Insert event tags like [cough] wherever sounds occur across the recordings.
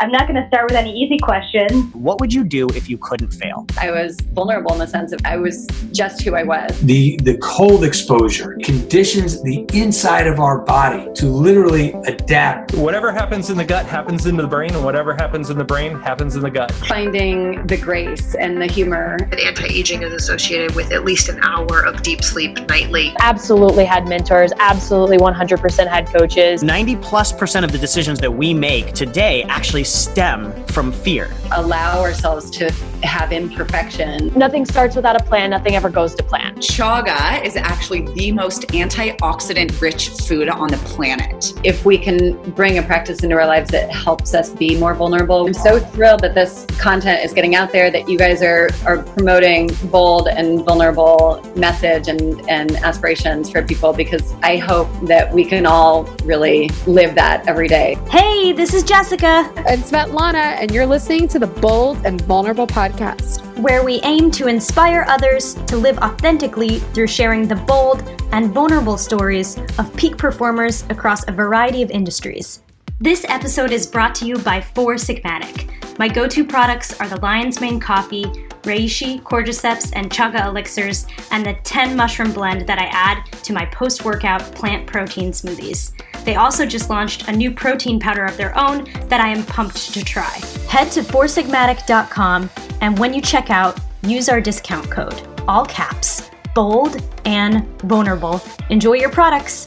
I'm not going to start with any easy questions. What would you do if you couldn't fail? I was vulnerable in the sense of I was just who I was. The the cold exposure conditions the inside of our body to literally adapt. Whatever happens in the gut happens in the brain, and whatever happens in the brain happens in the gut. Finding the grace and the humor. That anti-aging is associated with at least an hour of deep sleep nightly. Absolutely had mentors, absolutely 100% had coaches. 90 plus percent of the decisions that we make today actually stem from fear. Allow ourselves to have imperfection. Nothing starts without a plan, nothing ever goes to plan. Chaga is actually the most antioxidant rich food on the planet. If we can bring a practice into our lives that helps us be more vulnerable, I'm so thrilled that this content is getting out there, that you guys are, are promoting bold and vulnerable message and, and aspirations for people because I hope that we can all really live that every day. Hey, this is Jessica. And Svetlana, and you're listening to the Bold and Vulnerable podcast, where we aim to inspire others to live authentically through sharing the bold and vulnerable stories of peak performers across a variety of industries. This episode is brought to you by Four Sigmatic. My go to products are the Lion's Mane Coffee, Reishi, Cordyceps, and Chaga elixirs, and the 10 mushroom blend that I add to my post workout plant protein smoothies. They also just launched a new protein powder of their own that I am pumped to try. Head to foursigmatic.com and when you check out, use our discount code, all caps, bold and vulnerable. Enjoy your products.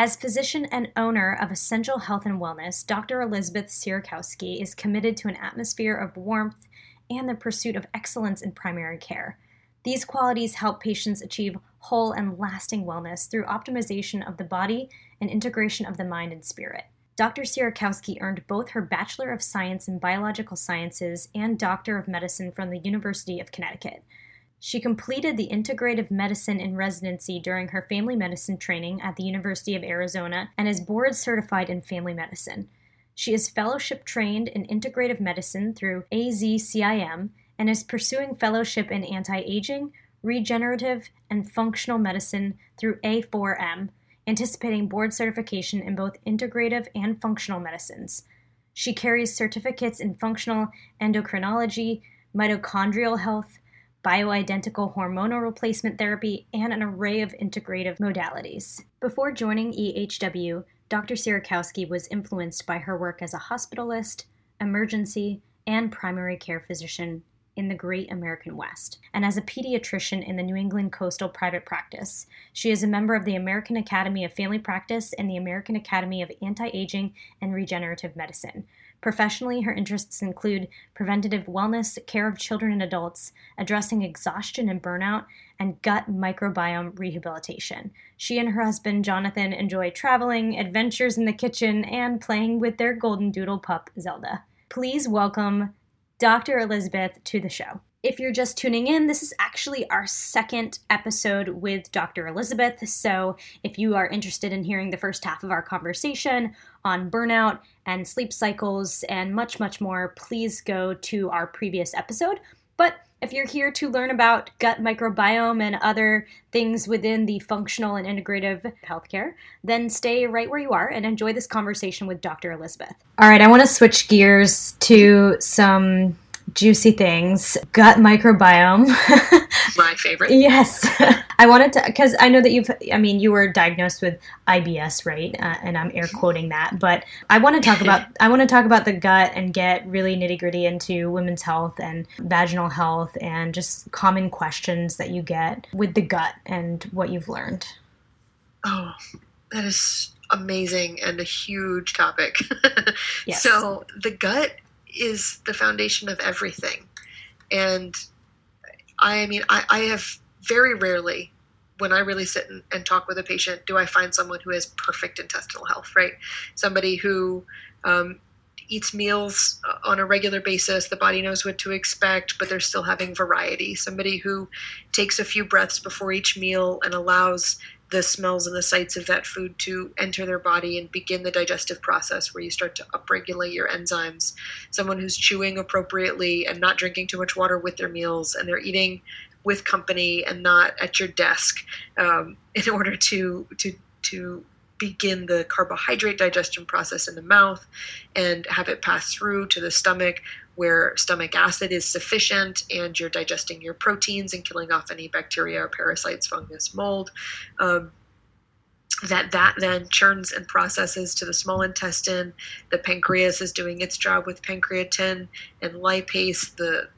As physician and owner of Essential Health and Wellness, Dr. Elizabeth Sierakowski is committed to an atmosphere of warmth and the pursuit of excellence in primary care. These qualities help patients achieve whole and lasting wellness through optimization of the body and integration of the mind and spirit. Dr. Sierakowski earned both her Bachelor of Science in Biological Sciences and Doctor of Medicine from the University of Connecticut. She completed the integrative medicine in residency during her family medicine training at the University of Arizona and is board certified in family medicine. She is fellowship trained in integrative medicine through AZCIM and is pursuing fellowship in anti aging, regenerative, and functional medicine through A4M, anticipating board certification in both integrative and functional medicines. She carries certificates in functional endocrinology, mitochondrial health, bioidentical hormonal replacement therapy, and an array of integrative modalities. Before joining EHW, Dr. Sierakowski was influenced by her work as a hospitalist, emergency, and primary care physician in the Great American West, and as a pediatrician in the New England Coastal Private Practice. She is a member of the American Academy of Family Practice and the American Academy of Anti Aging and Regenerative Medicine. Professionally, her interests include preventative wellness, care of children and adults, addressing exhaustion and burnout, and gut microbiome rehabilitation. She and her husband, Jonathan, enjoy traveling, adventures in the kitchen, and playing with their golden doodle pup, Zelda. Please welcome Dr. Elizabeth to the show. If you're just tuning in, this is actually our second episode with Dr. Elizabeth. So, if you are interested in hearing the first half of our conversation on burnout and sleep cycles and much, much more, please go to our previous episode. But if you're here to learn about gut microbiome and other things within the functional and integrative healthcare, then stay right where you are and enjoy this conversation with Dr. Elizabeth. All right, I want to switch gears to some juicy things. Gut microbiome. [laughs] My favorite. yes. [laughs] I wanted to, because I know that you've, I mean, you were diagnosed with IBS, right? Uh, and I'm air quoting that. But I want to talk [laughs] about, I want to talk about the gut and get really nitty gritty into women's health and vaginal health and just common questions that you get with the gut and what you've learned. Oh, that is amazing and a huge topic. yes. So the gut is the foundation of everything. And I mean, I, I have very rarely, when I really sit and, and, talk with a patient, do I find someone who has perfect intestinal health, right? Somebody who um, eats meals on a regular basis, the body knows what to expect, but they're still having variety. Somebody who takes a few breaths before each meal and allows the smells and the sights of that food to enter their body and begin the digestive process where you start to upregulate your enzymes. Someone who's chewing appropriately and not drinking too much water with their meals and they're eating with company and not at your desk um, in [laughs] order to to to begin the carbohydrate digestion process in the mouth and have it pass through to the stomach where stomach acid is sufficient and you're digesting your proteins and killing off any bacteria or parasites, fungus, mold. Um, that that then churns and processes to the small intestine. The pancreas is doing its job with pancreatin and lipase. The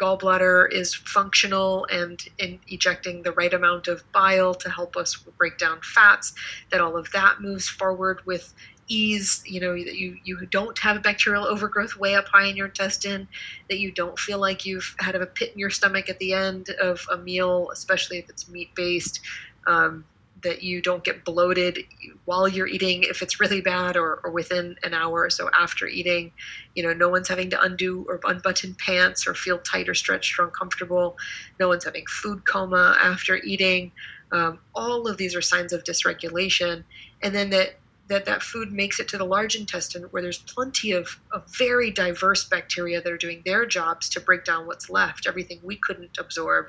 gallbladder is functional and in ejecting the right amount of bile to help us break down fats. That all of that moves forward with ease. You know that you you don't have a bacterial overgrowth way up high in your intestine. That you don't feel like you've had a pit in your stomach at the end of a meal, especially if it's meat based. Um, that you don't get bloated while you're eating if it's really bad or, or within an hour or so after eating you know no one's having to undo or unbutton pants or feel tight or stretched or uncomfortable no one's having food coma after eating um, all of these are signs of dysregulation and then that that that food makes it to the large intestine where there's plenty of, of very diverse bacteria that are doing their jobs to break down what's left everything we couldn't absorb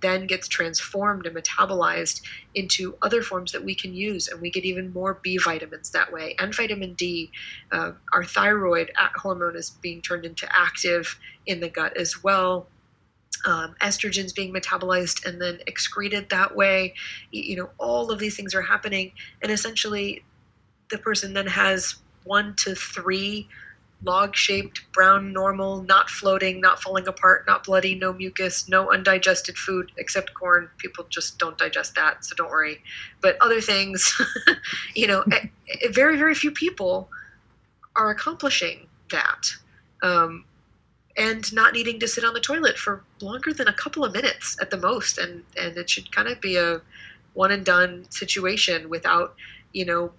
then gets transformed and metabolized into other forms that we can use. And we get even more B vitamins that way and vitamin D. Uh, our thyroid hormone is being turned into active in the gut as well. Um, estrogens being metabolized and then excreted that way. You know, all of these things are happening. And essentially, the person then has one to three log shaped, brown, normal, not floating, not falling apart, not bloody, no mucus, no undigested food except corn. People just don't digest that, so don't worry. But other things, [laughs] you know, very, very few people are accomplishing that. Um, and not needing to sit on the toilet for longer than a couple of minutes at the most. And, and it should kind of be a one and done situation without, you know,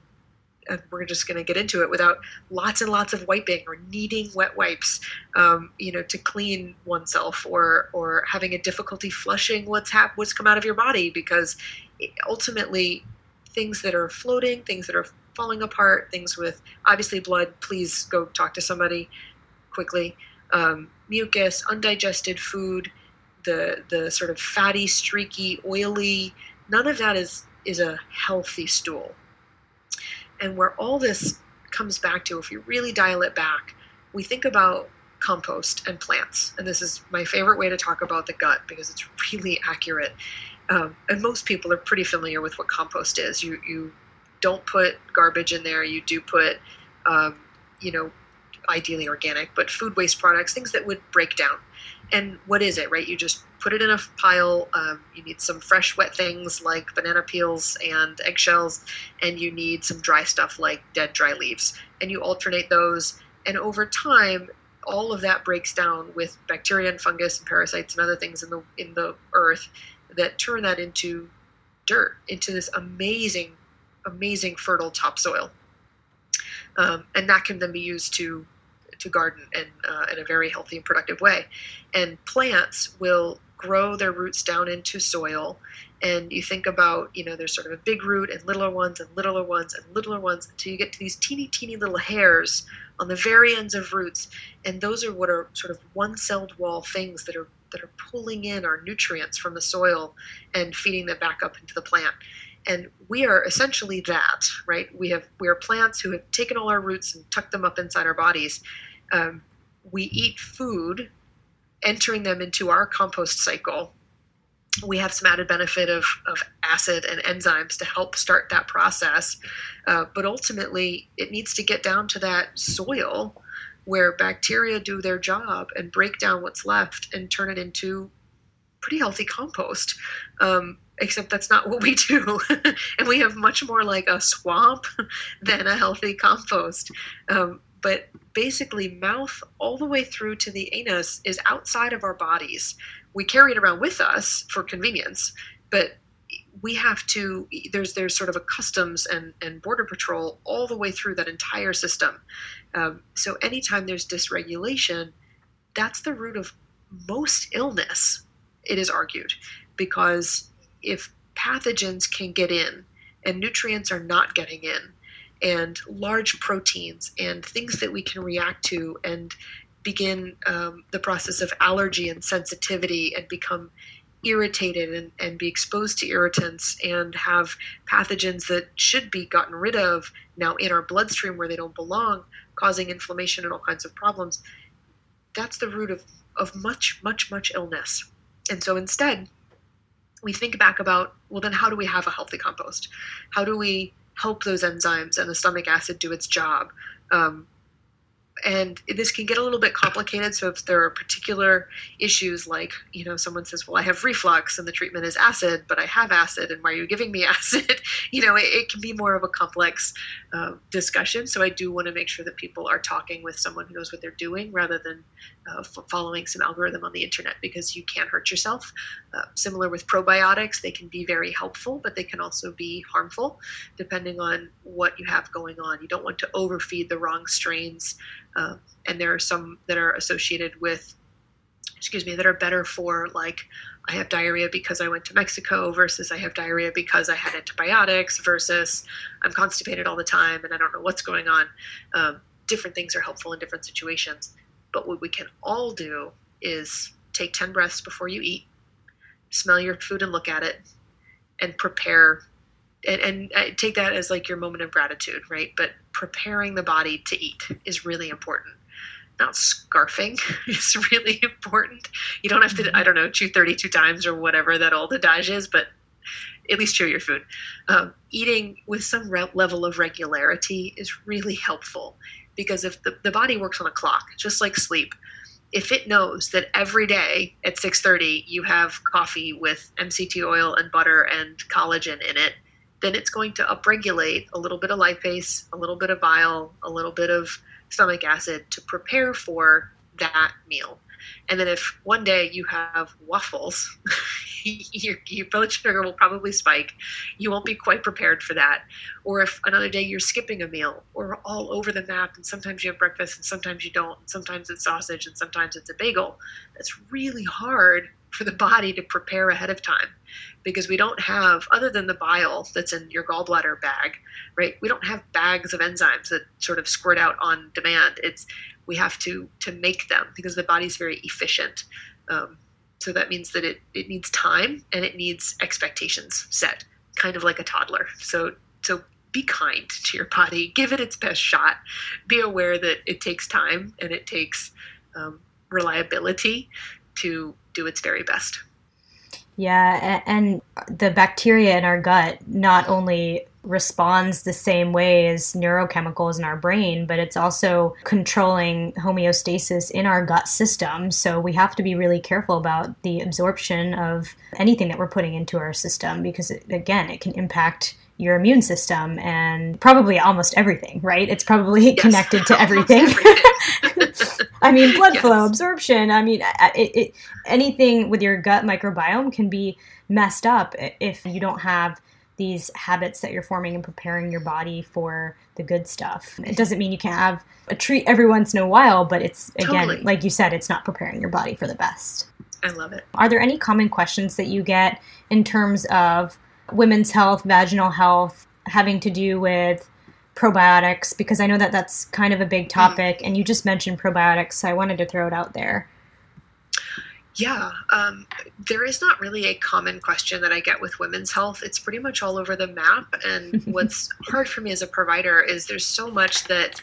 and we're just going to get into it without lots and lots of wiping or needing wet wipes, um, you know, to clean oneself or or having a difficulty flushing what's hap- what's come out of your body because ultimately things that are floating, things that are falling apart, things with obviously blood, please go talk to somebody quickly. Um, mucus, undigested food, the the sort of fatty, streaky, oily, none of that is is a healthy stool and where all this comes back to, if you really dial it back, we think about compost and plants. And this is my favorite way to talk about the gut because it's really accurate. Um, and most people are pretty familiar with what compost is. You, you don't put garbage in there, you do put, um, you know, ideally organic, but food waste products, things that would break down. And what is it, right? You just put it in a pile. Um, you need some fresh, wet things like banana peels and eggshells, and you need some dry stuff like dead, dry leaves. And you alternate those. And over time, all of that breaks down with bacteria and fungus and parasites and other things in the in the earth that turn that into dirt, into this amazing, amazing fertile topsoil. Um, and that can then be used to to garden in, uh, in a very healthy and productive way. And plants will grow their roots down into soil. And you think about, you know, there's sort of a big root and littler ones and littler ones and littler ones until you get to these teeny, teeny little hairs on the very ends of roots. And those are what are sort of one-celled wall things that are that are pulling in our nutrients from the soil and feeding them back up into the plant. And we are essentially that, right? We have we are plants who have taken all our roots and tucked them up inside our bodies. Um, we eat food entering them into our compost cycle, we have some added benefit of, of acid and enzymes to help start that process. Uh, but ultimately, it needs to get down to that soil where bacteria do their job and break down what's left and turn it into pretty healthy compost. Um, except that's not what we do. [laughs] and we have much more like a swamp [laughs] than a healthy compost. Um, but basically mouth all the way through to the anus is outside of our bodies. We carry it around with us for convenience, but we have to there's there's sort of a customs and, and border patrol all the way through that entire system. Um, so anytime there's dysregulation, that's the root of most illness. It is argued because if pathogens can get in and nutrients are not getting in, and large proteins and things that we can react to and begin um, the process of allergy and sensitivity and become irritated and, and be exposed to irritants and have pathogens that should be gotten rid of now in our bloodstream where they don't belong, causing inflammation and all kinds of problems, that's the root of, of much, much, much illness. And so instead, we think back about well, then how do we have a healthy compost? How do we help those enzymes and the stomach acid do its job? Um, and this can get a little bit complicated. So if there are particular issues like, you know, someone says, well, I have reflux and the treatment is acid, but I have acid and why are you giving me [laughs] acid? you know, it, it, can be more of a complex uh, discussion. So I do want to make sure that people are talking with someone who knows what they're doing rather than uh, f- following some algorithm on the internet because you can hurt yourself. Uh, similar with probiotics, they can be very helpful, but they can also be harmful depending on what you have going on. You don't want to overfeed the wrong strains. Uh, and there are some that are associated with, excuse me, that are better for like I have diarrhea because I went to Mexico versus I have diarrhea because I had antibiotics versus I'm constipated all the time and I don't know what's going on. Um, different things are helpful in different situations. But what we can all do is take 10 breaths before you eat, smell your food and look at it, and prepare. And, and uh, take that as like your moment of gratitude, right? But preparing the body to eat is really important. Not scarfing [laughs] is really important. You don't have to, I don't know, chew 32 times or whatever that old adage is, but at least chew your food. Um, eating with some re- level of regularity is really helpful because if the, the body works on a clock, just like sleep, if it knows that every day at 6.30 you have coffee with mct oil and butter and collagen in it then it's going to upregulate a little bit of lipase a little bit of bile a little bit of stomach acid to prepare for that meal and then if one day you have waffles, [laughs] your, your blood sugar will probably spike. You won't be quite prepared for that. Or if another day you're skipping a meal, or all over the map, and sometimes you have breakfast and sometimes you don't, and sometimes it's sausage and sometimes it's a bagel, that's really hard for the body to prepare ahead of time because we don't have other than the bile that's in your gallbladder bag right we don't have bags of enzymes that sort of squirt out on demand it's we have to to make them because the body's very efficient. Um, so that means that it, it needs time and it needs expectations set, kind of like a toddler. So so be kind to your body, [laughs] give it its best shot. Be aware that it takes time and it takes um, reliability to do its very best. Yeah, and the bacteria in our gut not only responds the same way as neurochemicals in our brain, but it's also controlling homeostasis in our gut system. So we have to be really careful about the absorption of anything that we're putting into our system because, it, again, it can impact your immune system and probably almost everything, right? It's probably yes, connected to [laughs] everything. everything. [laughs] I mean, blood yes. flow, absorption. I mean, it, it, anything with your gut microbiome can be messed up if you don't have these habits that you're forming and preparing your body for the good stuff. It doesn't mean you can't have a treat every once in a while, but it's again, totally. like you said, it's not preparing your body for the best. I love it. Are there any common questions that you get in terms of women's health, vaginal health, having to do with probiotics? Because I know that that's kind of a big mm-hmm. topic, mm. and you just mentioned probiotics, so I wanted to throw it out there. Yeah, um, there is not really a common question that I get with women's health. It's pretty much all over the map. And [laughs] what's hard for me as a provider is there's so much that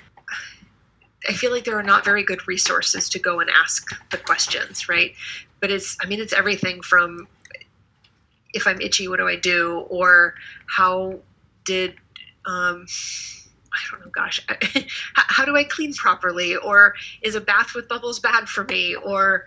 I feel like there are not very good resources to go and ask the questions, right? But it's, I mean, it's everything from if I'm itchy, what do I do? Or how did, um, I don't know, gosh, [laughs] how do I clean properly? Or is a bath with bubbles bad for me? Or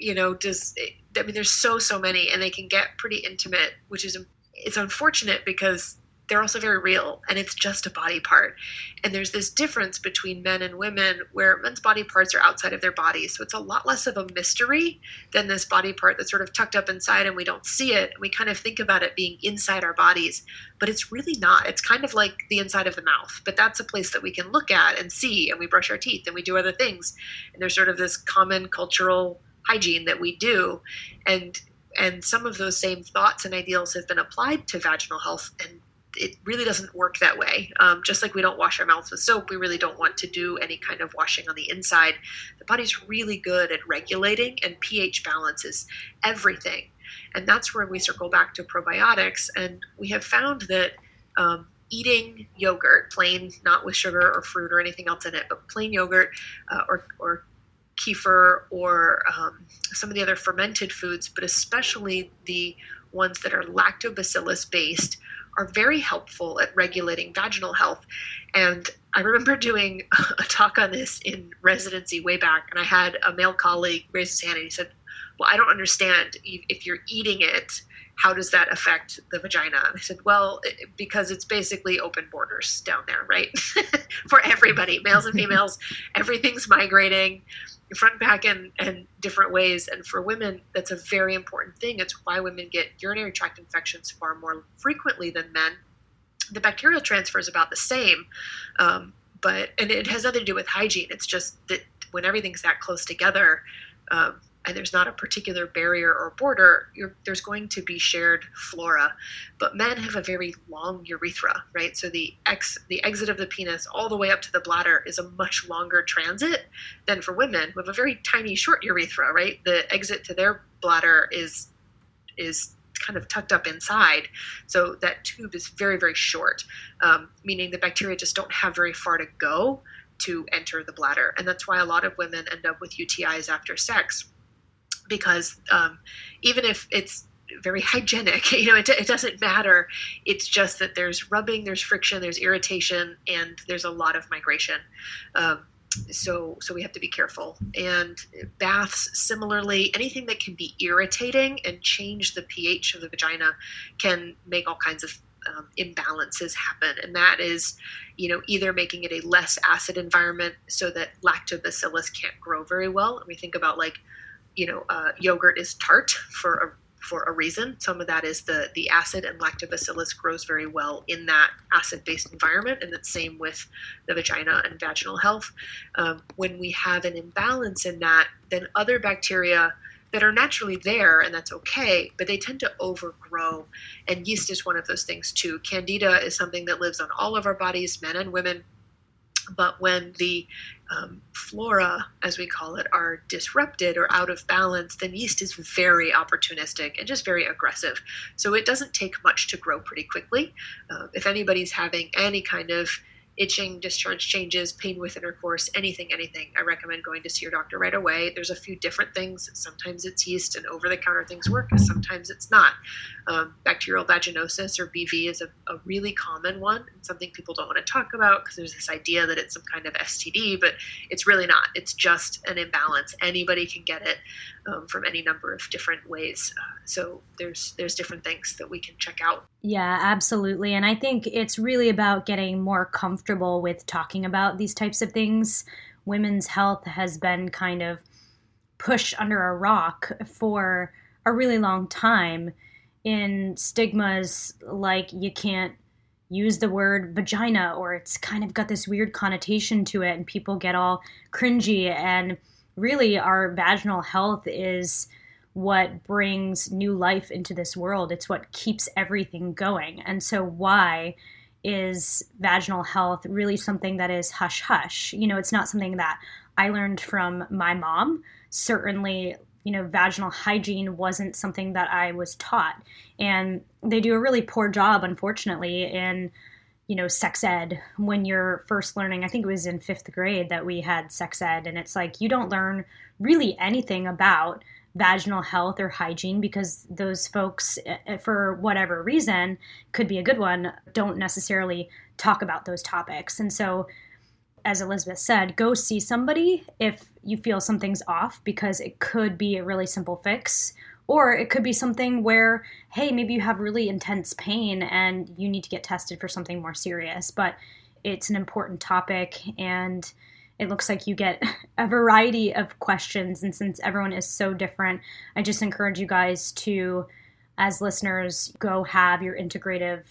you know does i mean there's so so many and they can get pretty intimate which is it's unfortunate because they're also very real and it's just a body part. And there's this difference between men and women where men's body parts are outside of their bodies so it's a lot less of a mystery than this body part that's sort of tucked up inside and we don't see it. We kind of think about it being inside our bodies but it's really not. It's kind of like the inside of the mouth but that's a place that we can look at and see and we brush our teeth and we do other things. And there's sort of this common cultural hygiene that we do. And and some of those same thoughts and ideals have been applied to vaginal health and it really doesn't work that way. Um, just like we don't wash our mouths with soap, we really don't want to do any kind of washing on the inside. The body's really good at regulating, and pH balance is everything. And that's where we circle back to probiotics. And we have found that um, eating yogurt, plain, not with sugar or fruit or anything else in it, but plain yogurt uh, or, or kefir or um, some of the other fermented foods, but especially the ones that are lactobacillus based, are very helpful at regulating vaginal health. And I remember doing a talk on this in residency way back, and I had a male colleague raise his hand and he said, Well, I don't understand. If you're eating it, how does that affect the vagina? And I said, Well, because it's basically open borders down there, right? [laughs] For everybody, males and females, [laughs] everything's migrating front back and, and different ways. And for women, that's a very important thing. It's why women get urinary tract infections far more frequently than men the bacterial transfer is about the same, um, but and it has nothing to do with hygiene. It's just that when everything's that close together, um, and there's not a particular barrier or border, there's going to be shared flora. But men have a very long urethra, right? So the ex the exit of the penis all the way up to the bladder is a much longer transit than for women who have a very tiny short urethra, right? The exit to their bladder is is kind of tucked up inside. So that tube is very, very short, um, meaning the bacteria just don't have very far to go to enter the bladder. And that's why a lot of women end up with UTIs after sex, because um, even if it's very hygienic, [laughs] you know, it, it doesn't matter. It's just that there's rubbing, there's friction, there's irritation, and there's a lot of migration. Um, so so we have to be careful and baths similarly anything that can be irritating and change the ph of the vagina can make all kinds of um, imbalances happen and that is you know either making it a less acid environment so that lactobacillus can't grow very well and we think about like you know uh, yogurt is tart for a for a reason. Some of that is the the acid and lactobacillus grows very well in that acid based environment, and the same with the vagina and vaginal health. Um, when we have an imbalance in that, then other bacteria that are naturally there, and that's okay, but they tend to overgrow. And yeast is one of those things too. Candida is something that lives on all of our bodies, men and women. But when the um, flora, as we call it, are disrupted or out of balance, then yeast is very opportunistic and just very aggressive. So it doesn't take much to grow pretty quickly. Uh, if anybody's having any kind of itching, discharge changes, pain with intercourse, anything, anything, I recommend going to see your doctor right away. There's a few different things. Sometimes it's yeast and over the counter things work, sometimes it's not. Um, bacterial vaginosis or BV is a, a, really common one something people don't want to talk about because there's this idea that it's some kind of STD, but it's really not. It's just an imbalance. Anybody can get it um, from any number of different ways. Uh, so there's there's different things that we can check out. Yeah, absolutely. And I think it's really about getting more comfortable with talking about these types of things. Women's health has been kind of pushed under a rock for a really long time in stigmas like you can't use the word vagina or it's kind of got this weird connotation to it and people get all cringy and really our vaginal health is what brings new life into this world. It's what keeps everything going. And so, why is vaginal health really something that is hush hush? You know, it's not something that I learned from my mom. Certainly, you know, vaginal hygiene wasn't something that I was taught. And they do a really poor job, unfortunately, in you know, sex ed when you're first learning. I think it was in fifth grade that we had sex ed, and it's like you don't learn really anything about vaginal health or hygiene because those folks, eh, eh, for whatever reason, could be a good one, don't necessarily talk about those topics. And so, as Elizabeth said, go see somebody if you feel something's off because it could be a really simple fix or it could be something where, hey, maybe you have really intense pain and you need to get tested for something more serious. But it's an important topic and it looks like you get [laughs] a variety of questions. And since everyone is so different, I just encourage you guys to, as listeners, go have your integrative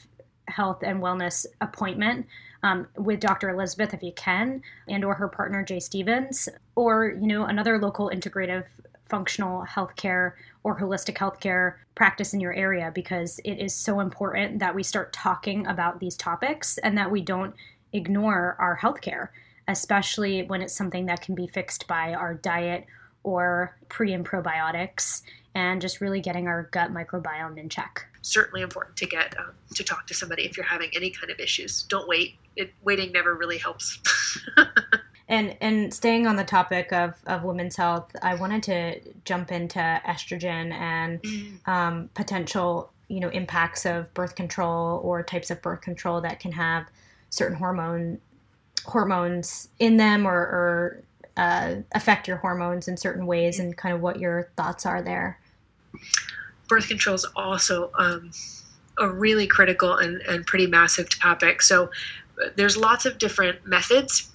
health and wellness appointment um, with Dr. Elizabeth if you can, and or her partner Jay Stevens, or you know another local integrative functional healthcare or holistic healthcare practice in your area because it is so important that we start talking about these topics and that we don't ignore our healthcare, especially when it's something that can be fixed by our diet or pre and probiotics and just really getting our gut microbiome in check. Certainly important to get um, to talk to somebody if you're having any kind of issues. Don't wait. It, waiting never really helps. [laughs] And and staying on the topic of, of women's health, I wanted to jump into estrogen and um, potential you know impacts of birth control or types of birth control that can have certain hormone hormones in them or, or uh, affect your hormones in certain ways and kind of what your thoughts are there. Birth control is also um, a really critical and, and pretty massive topic. So there's lots of different methods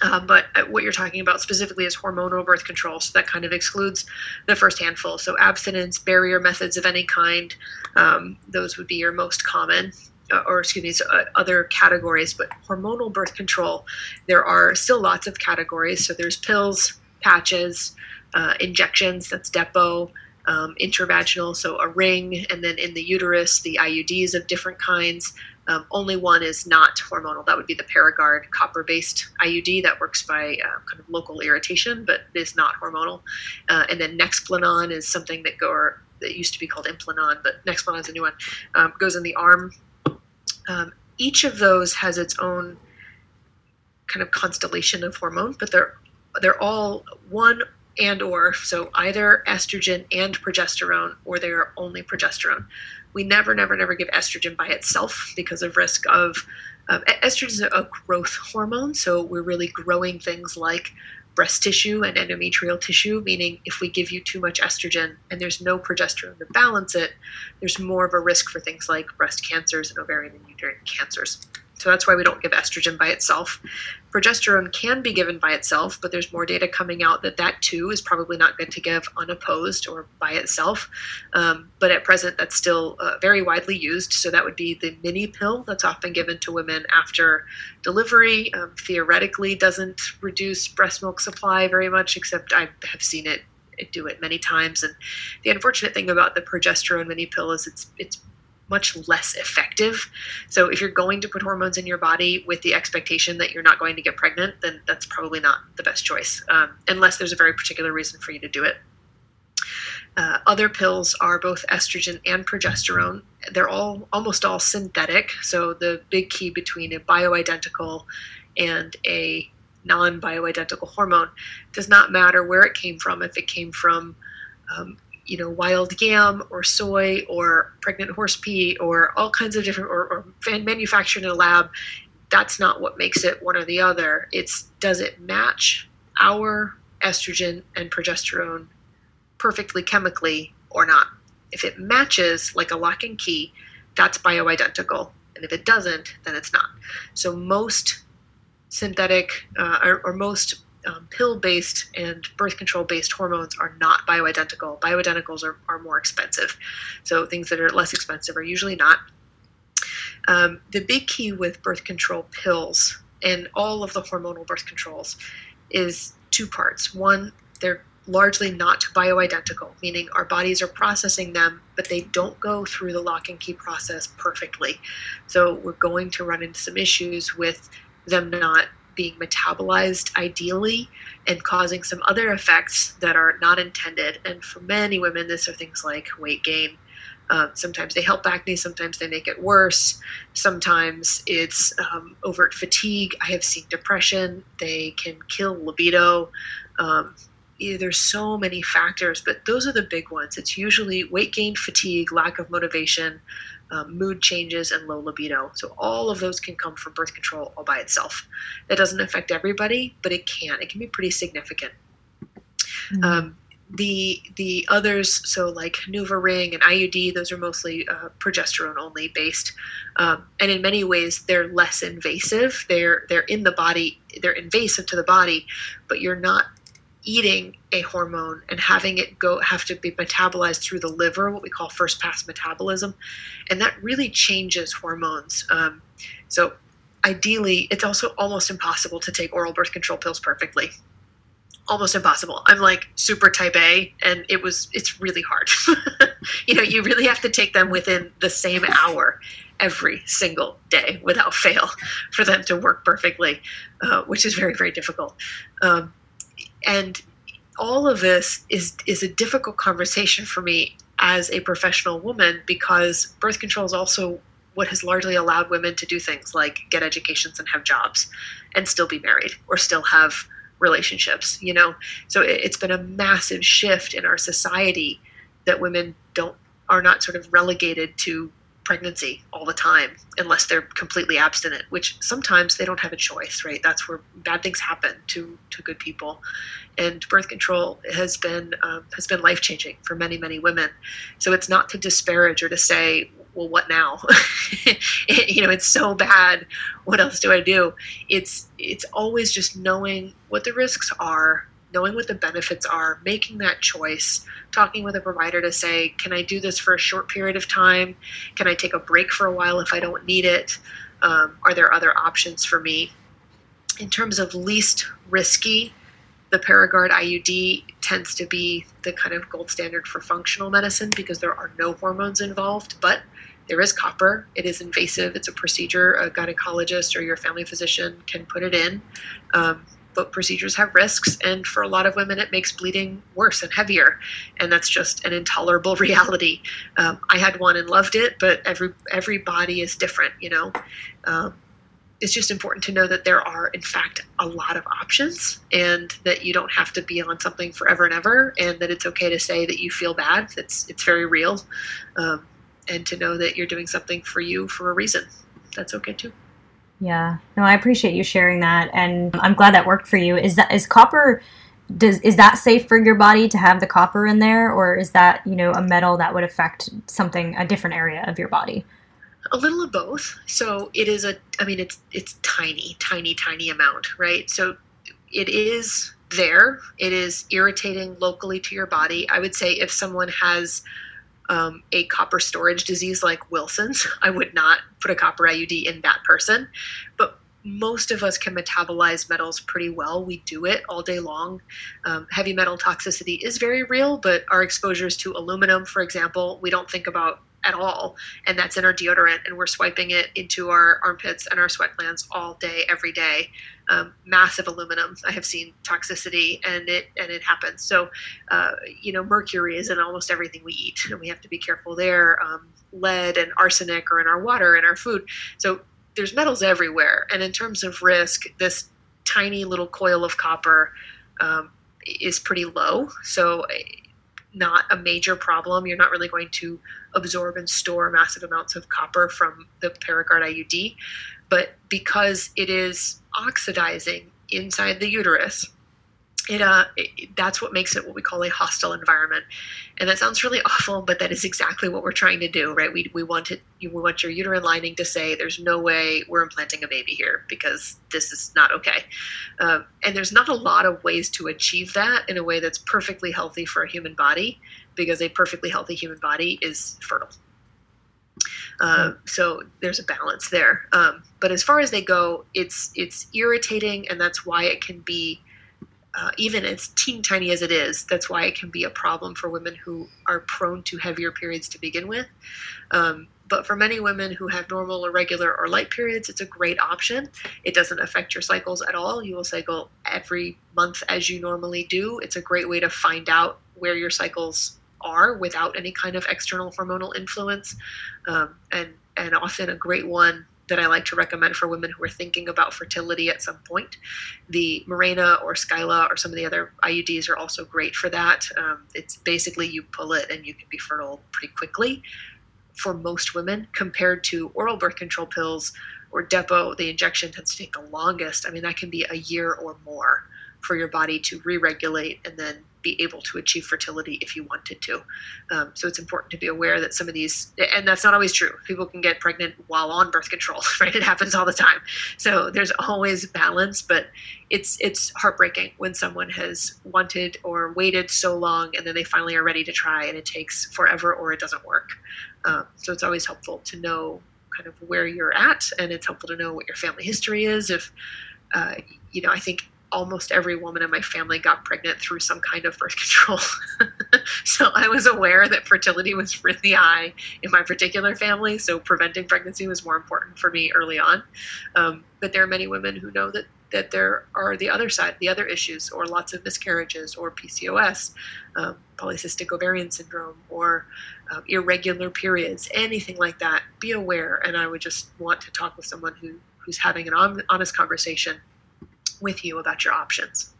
um, but what you're talking about specifically is hormonal birth control. So that kind of excludes the first handful. So abstinence, barrier methods of any kind, um, those would be your most common. Uh, or excuse me, so, uh, other categories, but hormonal birth control, there are still lots of categories. So there's pills, patches, uh, injections, that's Depo, um, intravaginal, so a ring, and then in the uterus, the IUDs of different kinds. Um, only one is not hormonal. That would be the Paragard copper-based IUD that works by uh, kind of local irritation, but is not hormonal. Uh, and then Nexplanon is something that go that used to be called Implanon, but Nexplanon is a new one. Um, goes in the arm. Um, each of those has its own kind of constellation of hormone, but they're they're all one and or so either estrogen and progesterone or they are only progesterone we never never never give estrogen by itself because of risk of um, estrogen is a growth hormone. So we're really growing things like breast tissue and endometrial tissue meaning if we give you too much estrogen and there's no progesterone to balance it there's more of a risk for things like breast cancers and ovarian and uterine cancers so that's why we don't give estrogen by itself. Progesterone can be given by itself, but there's more data coming out that that too is probably not good to give unopposed or by itself. Um, but at present, that's still uh, very widely used. So that would be the mini pill that's often given to women after delivery. Um, theoretically, doesn't reduce breast milk supply very much, except I have seen it do it many times. And the unfortunate thing about the progesterone mini pill is it's it's much less effective. So if you're going to put hormones in your body with the expectation that you're not going to get pregnant, then that's probably not the best choice, um, unless there's a very particular reason for you to do it. Uh, other pills are both estrogen and progesterone. They're all almost all synthetic. So the big key between a bioidentical and a non-bioidentical hormone does not matter where it came from. If it came from um, you know wild yam or soy or pregnant horse pee or all kinds of different or, or manufactured in a lab that's not what makes it one or the other. It's does it match our estrogen and progesterone perfectly chemically or not? If it matches like a lock and key that's bioidentical. And if it doesn't then it's not. So most synthetic uh, or, or most um, pill based and birth control based hormones are not bioidentical. Bioidenticals are, are more expensive. So things that are less expensive are usually not. Um, the big key with birth control pills and all of the hormonal birth controls is two parts. One, they're largely not bioidentical, meaning our bodies are processing them, but they don't go through the lock and key process perfectly. So we're going to run into some issues with them not being metabolized ideally and causing some other effects that are not intended. And for many women, this are things like weight gain. Um, sometimes they help acne, sometimes they make it worse. Sometimes it's um, overt fatigue. I have seen depression. They can kill libido. Um, there's so many factors, but those are the big ones. It's usually weight gain, fatigue, lack of motivation, um, mood changes, and low libido. So all of those can come from birth control all by itself. That doesn't affect everybody, but it can. It can be pretty significant. Mm-hmm. Um, the the others, so like NuvaRing and IUD, those are mostly uh, progesterone only based, um, and in many ways they're less invasive. They're they're in the body, they're invasive to the body, but you're not eating a hormone and having it go have to be metabolized through the liver, what we call first pass metabolism, and that really changes hormones. Um, so ideally, it's also almost impossible to take oral birth control pills perfectly. Almost impossible. I'm like super type A, and it was it's really hard. [laughs] you know, you really have to take them within the same hour every single day without fail for them to work perfectly, uh, which is very very difficult. Um, and all of this is is a difficult conversation for me as a professional woman because birth control is also what has largely allowed women to do things like get educations and have jobs and still be married or still have relationships you know? So it's been a massive shift in our society that women don't are not sort of relegated to pregnancy all the time unless they're completely abstinent which sometimes they don't have a choice right? That's where bad things happen to to good people. And birth control has been um, has been life changing for many many women. So it's not to disparage or to say well what now? [laughs] You know it's so bad. What else do i do? It's it's always just knowing what the risks are knowing what the benefits are, making that choice, talking with a provider to say, can I do this for a short period of time? Can I take a break for a while if I don't need it? Um, are there other options for me? In terms of least risky, the Paragard IUD tends to be the kind of gold standard for functional medicine because there are no hormones involved, but there is copper. It is invasive. It's a procedure a gynecologist or your family physician can put it in. Um, but procedures have risks and for a lot of women it makes bleeding worse and heavier. And that's just an intolerable [laughs] reality. Um, i had one and loved it but every every body is different you know? Um, it's just important to know that there are in fact a lot of options and that you don't have to be on something forever and ever and that it's okay to say that you feel bad it's it's very real. Um, and to know that you're doing something for you for a reason. That's okay too yeah. No, I appreciate you sharing that, and I'm glad that worked for you. Is that is copper? Does is that safe for your body to have the copper in there, or is that you know a metal that would affect something a different area of your body? A little of both. So it is a. I mean, it's it's tiny, tiny, tiny amount, right? So it is there. It is irritating locally to your body. I would say if someone has um, a copper storage disease like Wilson's, [laughs] I would not put a copper IUD in that person. But most of us can metabolize metals pretty well. We do it all day long. Um, heavy metal toxicity is very real, but our exposures to aluminum, for example, we don't think about at all. And that's in our deodorant, and we're swiping it into our armpits and our sweat glands all day, every day. Um, massive aluminum. I have seen toxicity, and it and it happens. So, uh, you know, mercury is in almost everything we eat, and we have to be careful there. Um, lead and arsenic are in our water and our food. So there's metals everywhere. And in terms of risk, this tiny little coil of copper um, is pretty low. So not a major problem. You're not really going to absorb and store massive amounts of copper from the Paragard IUD. But because it is oxidizing inside the uterus, it, uh, it, that's what makes it what we call a hostile environment and that sounds really [laughs] awful but that is exactly what we're trying to do right? We, we want it we want your uterine lining to say there's no way we're implanting a baby here because this is not okay. Um, and there's not a lot of ways to achieve that in a way that's perfectly healthy for a human body because a perfectly healthy human body is fertile. Uh, so there's a balance there. Um, but as far as they go it's it's irritating and that's why it can be uh, even as teeny tiny as it is, that's why it can be a problem for women who are prone to heavier periods to begin with. Um, but for many women who have normal or regular or light periods, it's a great option. It doesn't affect your cycles at all. You will cycle every month as you normally do. It's a great way to find out where your cycles are without any kind of external hormonal influence, um, and and often a great one that I like to recommend for women who are thinking about fertility at some point. The Mirena or Skyla or some of the other IUDs are also great for that. Um, it's basically you pull it and you can be fertile pretty quickly for most women compared to oral birth control pills or Depo. The injection tends to take the longest. I mean, that can be a year or more for your body to re regulate and then be able to achieve fertility if you wanted to. Um, so it's important to be aware that some of these, and that's not always true. People can get pregnant while on birth control, [laughs] right? It happens all the time. So there's always balance, but it's it's heartbreaking when someone has wanted or waited so long and then they finally are ready to try and it takes forever or it doesn't work. Um, so it's always helpful to know kind of where you're at, and it's helpful to know what your family history is. If uh, you know, I think almost every woman in my family got pregnant through some kind of birth [laughs] control. so I was aware that fertility was really high in my particular family. So preventing pregnancy was more important for me early on. Um, but there are many women who know that that there are the other side, the other issues, or lots of miscarriages, or PCOS, um, polycystic ovarian syndrome, or um, irregular periods, anything like that. Be aware, and I would just want to talk with someone who who's having an honest conversation with you about your options.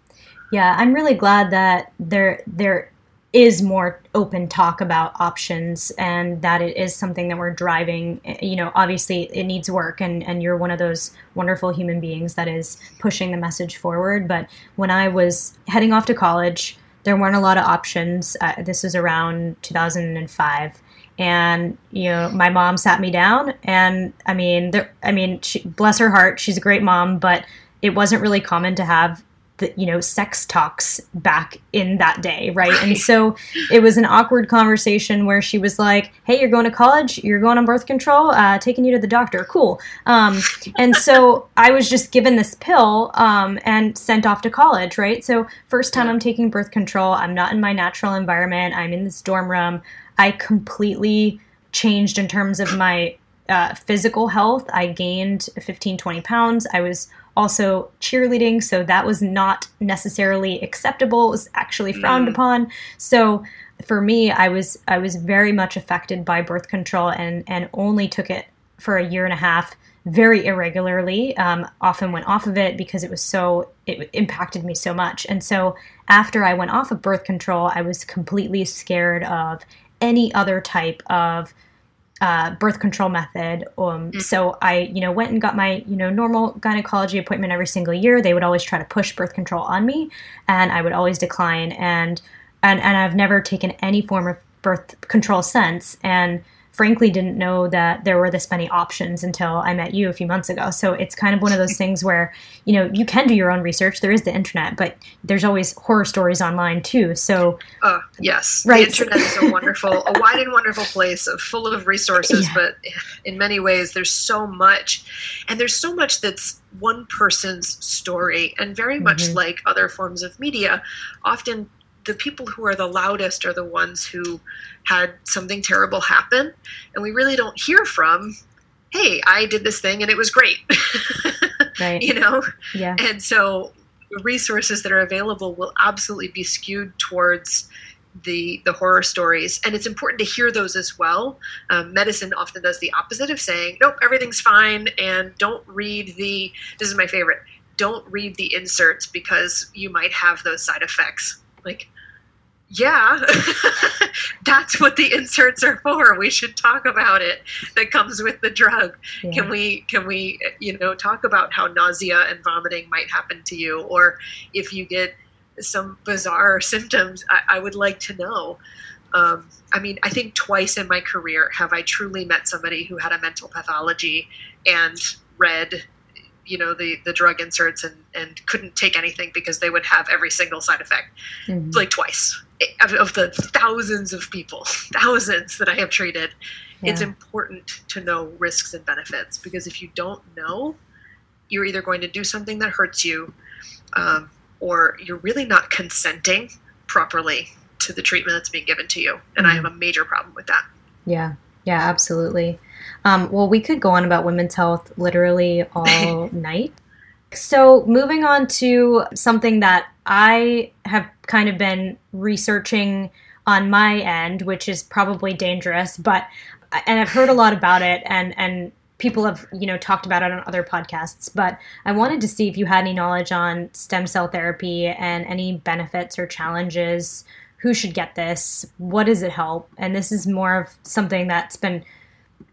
Yeah, I'm really glad that there there is more open talk about options and that it is something that we're driving. You know obviously it needs work and and you're one of those wonderful human beings that is pushing the message forward. But when i was heading off to college there weren't a lot of options. Uh, this was around 2005 and you know my mom sat me down and i mean there, i mean she, bless her heart she's a great mom but it wasn't really common to have the, you know sex talks back in that day right? and so it was an awkward conversation where she was like hey you're going to college? You're going on birth control? Uh, taking you to the doctor? Cool. Um, and so i was just given this pill um, and sent off to college right? So first time i'm taking birth control i'm not in my natural environment i'm in this dorm room. I completely changed in terms of my uh, physical health. I gained 15 20 pounds. I was also cheerleading, so that was not necessarily acceptable. It was actually frowned mm. upon. So for me, I was I was very much affected by birth control and and only took it for a year and a half very irregularly. Um, often went off of it because it was so it impacted me so much. And so after I went off of birth control, I was completely scared of any other type of uh, birth control method. Um, mm-hmm. So I, you know, went and got my, you know, normal gynecology appointment every single year. They would always try to push birth control on me, and I would always decline. And and and I've never taken any form of birth control since. And frankly didn't know that there were this many options until I met you a few months ago. So it's kind of one of those things where, you know, you can do your own research. There is the internet, but there's always horror stories online too. So uh, yes, right. The internet is a wonderful, a wide and wonderful place full of resources, yeah. but in many ways there's so much and there's so much that's one person's story and very much mm-hmm. like other forms of media often the people who are the loudest are the ones who had something terrible happen. And we really don't hear from hey i did this thing and it was great. [laughs] Right. You know? Yeah. And so the resources that are available will absolutely be skewed towards the the horror stories. And it's important to hear those as well. Um, medicine often does the opposite of saying nope everything's fine and don't read the this is my favorite don't read the inserts because you might have those side effects like yeah, [laughs] that's what the inserts are for. We should talk about it. That comes with the drug. Yeah. Can we can we you know talk about how nausea and vomiting might happen to you, or if you get some bizarre symptoms? I, I would like to know. Um, I mean, I think twice in my career have I truly met somebody who had a mental pathology and read you know the the drug inserts and and couldn't take anything because they would have every single side effect mm-hmm. like twice of, of, the thousands of people [laughs] thousands that i have treated yeah. it's important to know risks and benefits because if you don't know you're either going to do something that hurts you um, or you're really not consenting properly to the treatment that's being given to you and mm-hmm. i have a major problem with that yeah yeah absolutely um, well, we could go on about women's health literally all [laughs] night. So, moving on to something that I have kind of been researching on my end, which is probably dangerous, but and I've heard a lot about it, and and people have you know talked about it on other podcasts. But I wanted to see if you had any knowledge on stem cell therapy and any benefits or challenges. Who should get this? What does it help? And this is more of something that's been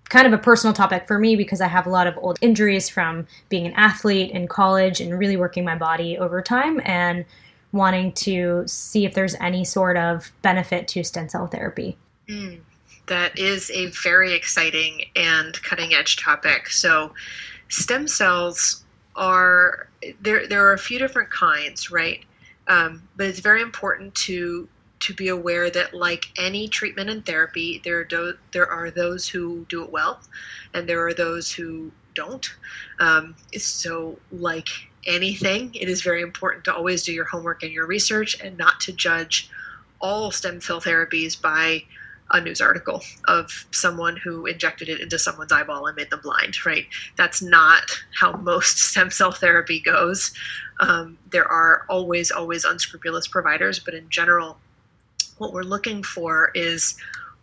kind of a personal topic for me because I have a lot of old injuries from being an athlete in college and really working my body over time and wanting to see if there's any sort of benefit to stem cell therapy. Mm, that is a very exciting and cutting edge topic. So, stem cells are there. There are a few different kinds, right? Um, but it's very important to to be aware that, like any treatment and therapy, there are, do- there are those who do it well, and there are those who don't. Um, so, like anything, it is very important to always do your homework and your research and not to judge all stem cell therapies by a news article of someone who injected it into someone's eyeball and made them blind, right? That's not how most [laughs] stem cell therapy goes. Um, there are always, always unscrupulous providers, but in general, what we're looking for is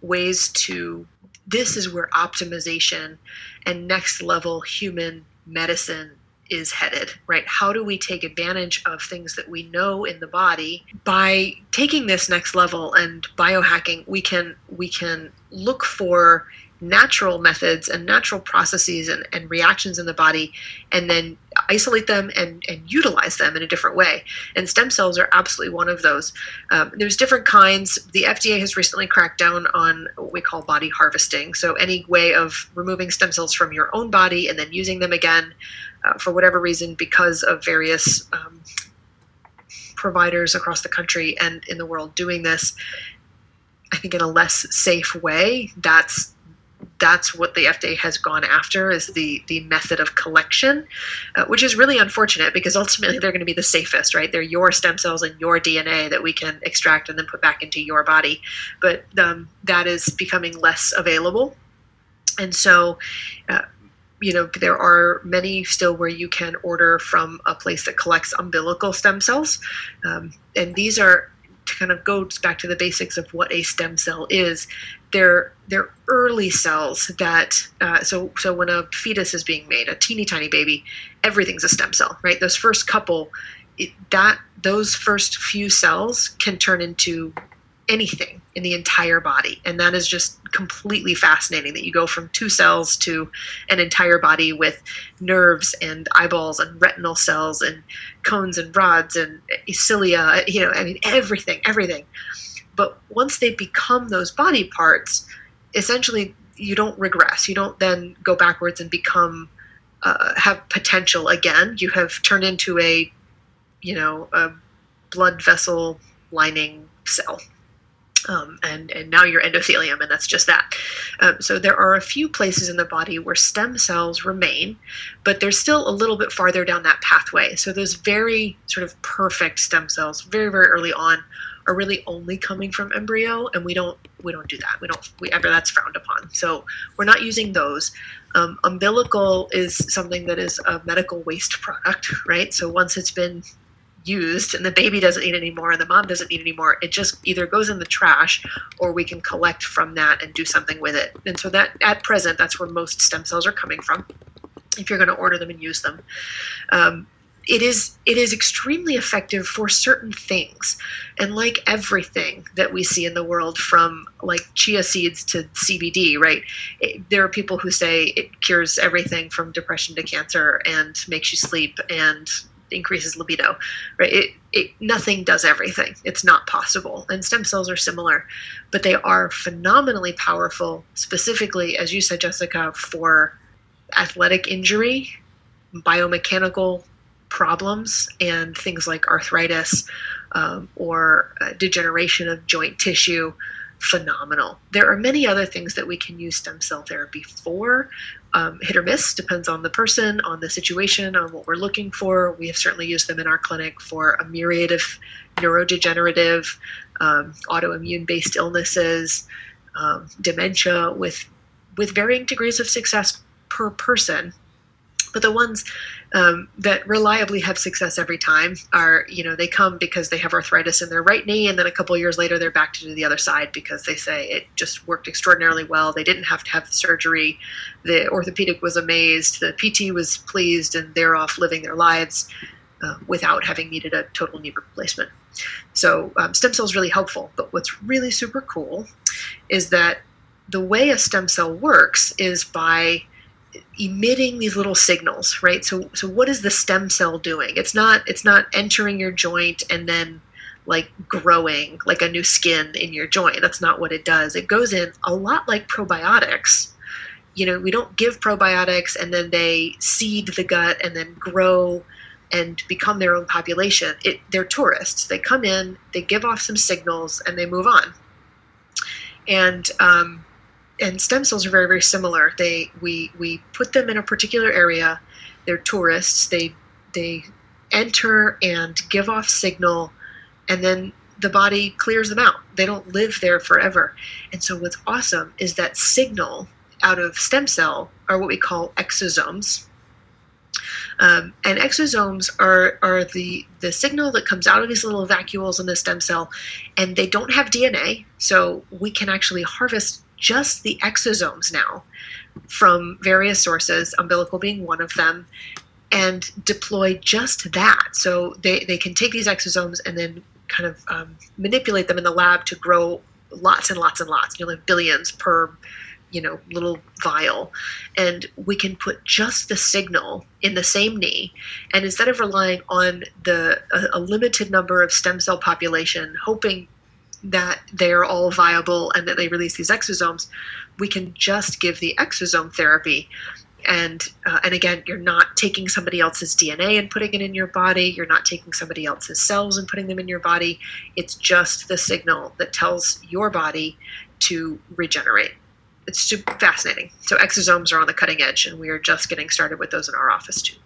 ways to this is where optimization and next level human medicine is headed, right? How do we take advantage of things that we know in the body by taking this next level and biohacking? We can we can look for natural methods and natural processes and, and reactions in the body and then isolate them and, and utilize them in a different way. And stem cells are absolutely one of those. Um, there's different kinds. The FDA has recently cracked down on what we call body harvesting. So, any way of removing stem cells from your own body and then using them again uh, for whatever reason because of various um, providers across the country and in the world doing this. I think in a less safe way. That's that's what the FDA has gone after is the the method of collection, uh, which is really unfortunate because ultimately they're going to be the safest, right? They're your stem cells and your DNA that we can extract and then put back into your body, but um, that is becoming less available, and so. Uh, you know, there are many still where you can order from a place that collects umbilical stem cells. Um, and these are to kind of go back to the basics of what a stem cell is they're they're early cells that uh, so so when a fetus is being made, a teeny tiny baby, everything's a stem cell, right? Those first couple, it, that those first few cells can turn into anything in the entire body, and that is just completely fascinating. That you go from two cells to an entire body with nerves and eyeballs and retinal cells and cones and rods and cilia, you know, I mean everything, everything. But once they become those body parts, essentially you don't regress. You don't then go backwards and become uh, have potential again. You have turned into a, you know, a blood vessel lining cell. Um, and, and now you're endothelium, and that's just that. Um, so there are a few places in the body where stem cells remain, but they're still a little bit farther down that pathway. So those very sort of perfect stem cells, very very early on, are really only coming from embryo, and we don't we don't do that. We don't we ever that's frowned upon. So we're not using those. Um, umbilical is something that is a medical waste product, right? So once it's been used and the baby doesn't need anymore and the mom doesn't need anymore it just either goes in the trash or we can collect from that and do something with it. And so that at present that's where most stem cells are coming from if you're going to order them and use them. Um, it is it is extremely effective for certain things and like everything that we see in the world from like chia seeds to cbd right? It, there are people who say it cures everything from depression to cancer and makes you sleep and increases libido right it, it nothing does everything it's not possible and stem cells are similar but they are phenomenally powerful specifically as you said jessica for athletic injury biomechanical problems and things like arthritis um, or uh, degeneration of joint tissue phenomenal. There are many other things that we can use stem cell therapy for. Um, hit or miss depends on the person, on the situation, on what we're looking for. We have certainly used them in our clinic for a myriad of neurodegenerative, um, autoimmune based illnesses, um, dementia with with varying degrees of success per person. But the ones um, that reliably have success every time are you know they come because they have arthritis in their right knee and then a couple years later they're back to do the other side because they say it just worked extraordinarily well. They didn't have to have the surgery. The orthopedic was amazed. The pt was pleased and they're off living their lives uh, without having needed a total knee replacement. So um, stem cells really helpful but what's really super cool is that the way a stem cell works is by emitting these little signals right? So so what is the stem cell doing? It's not it's not entering your joint and then like growing like a new skin in your joint. That's not what it does. It goes in a lot like probiotics. You know we don't give probiotics and then they seed the gut and then grow and become their own population. It they're tourists. They come in they give off some signals and they move on. And um, and stem cells are very very similar. They we we put them in a particular area. They're tourists. They they enter and give off signal, and then the body clears them out. They don't live there forever. And so what's awesome is that signal out of stem cell are what we call exosomes. Um, and exosomes are, are the, the signal that comes out of these little vacuoles in the stem cell, and they don't have DNA, so we can actually harvest just the exosomes now from various sources, umbilical being one of them, and deploy just that. So they, they can take these exosomes and then kind of um, manipulate them in the lab to grow lots and lots and lots, you know, like billions per, you know, little vial. And we can put just the signal in the same knee. And instead of relying on the a, a limited number of stem cell population, hoping that they're all viable and that they release these exosomes, we can just give the exosome therapy. And uh, and again you're not taking somebody else's dna and putting it in your body. You're not taking somebody else's cells and putting them in your body. It's just the signal that tells your body to regenerate. It's fascinating. So exosomes are on the cutting edge and we are just getting started with those in our office too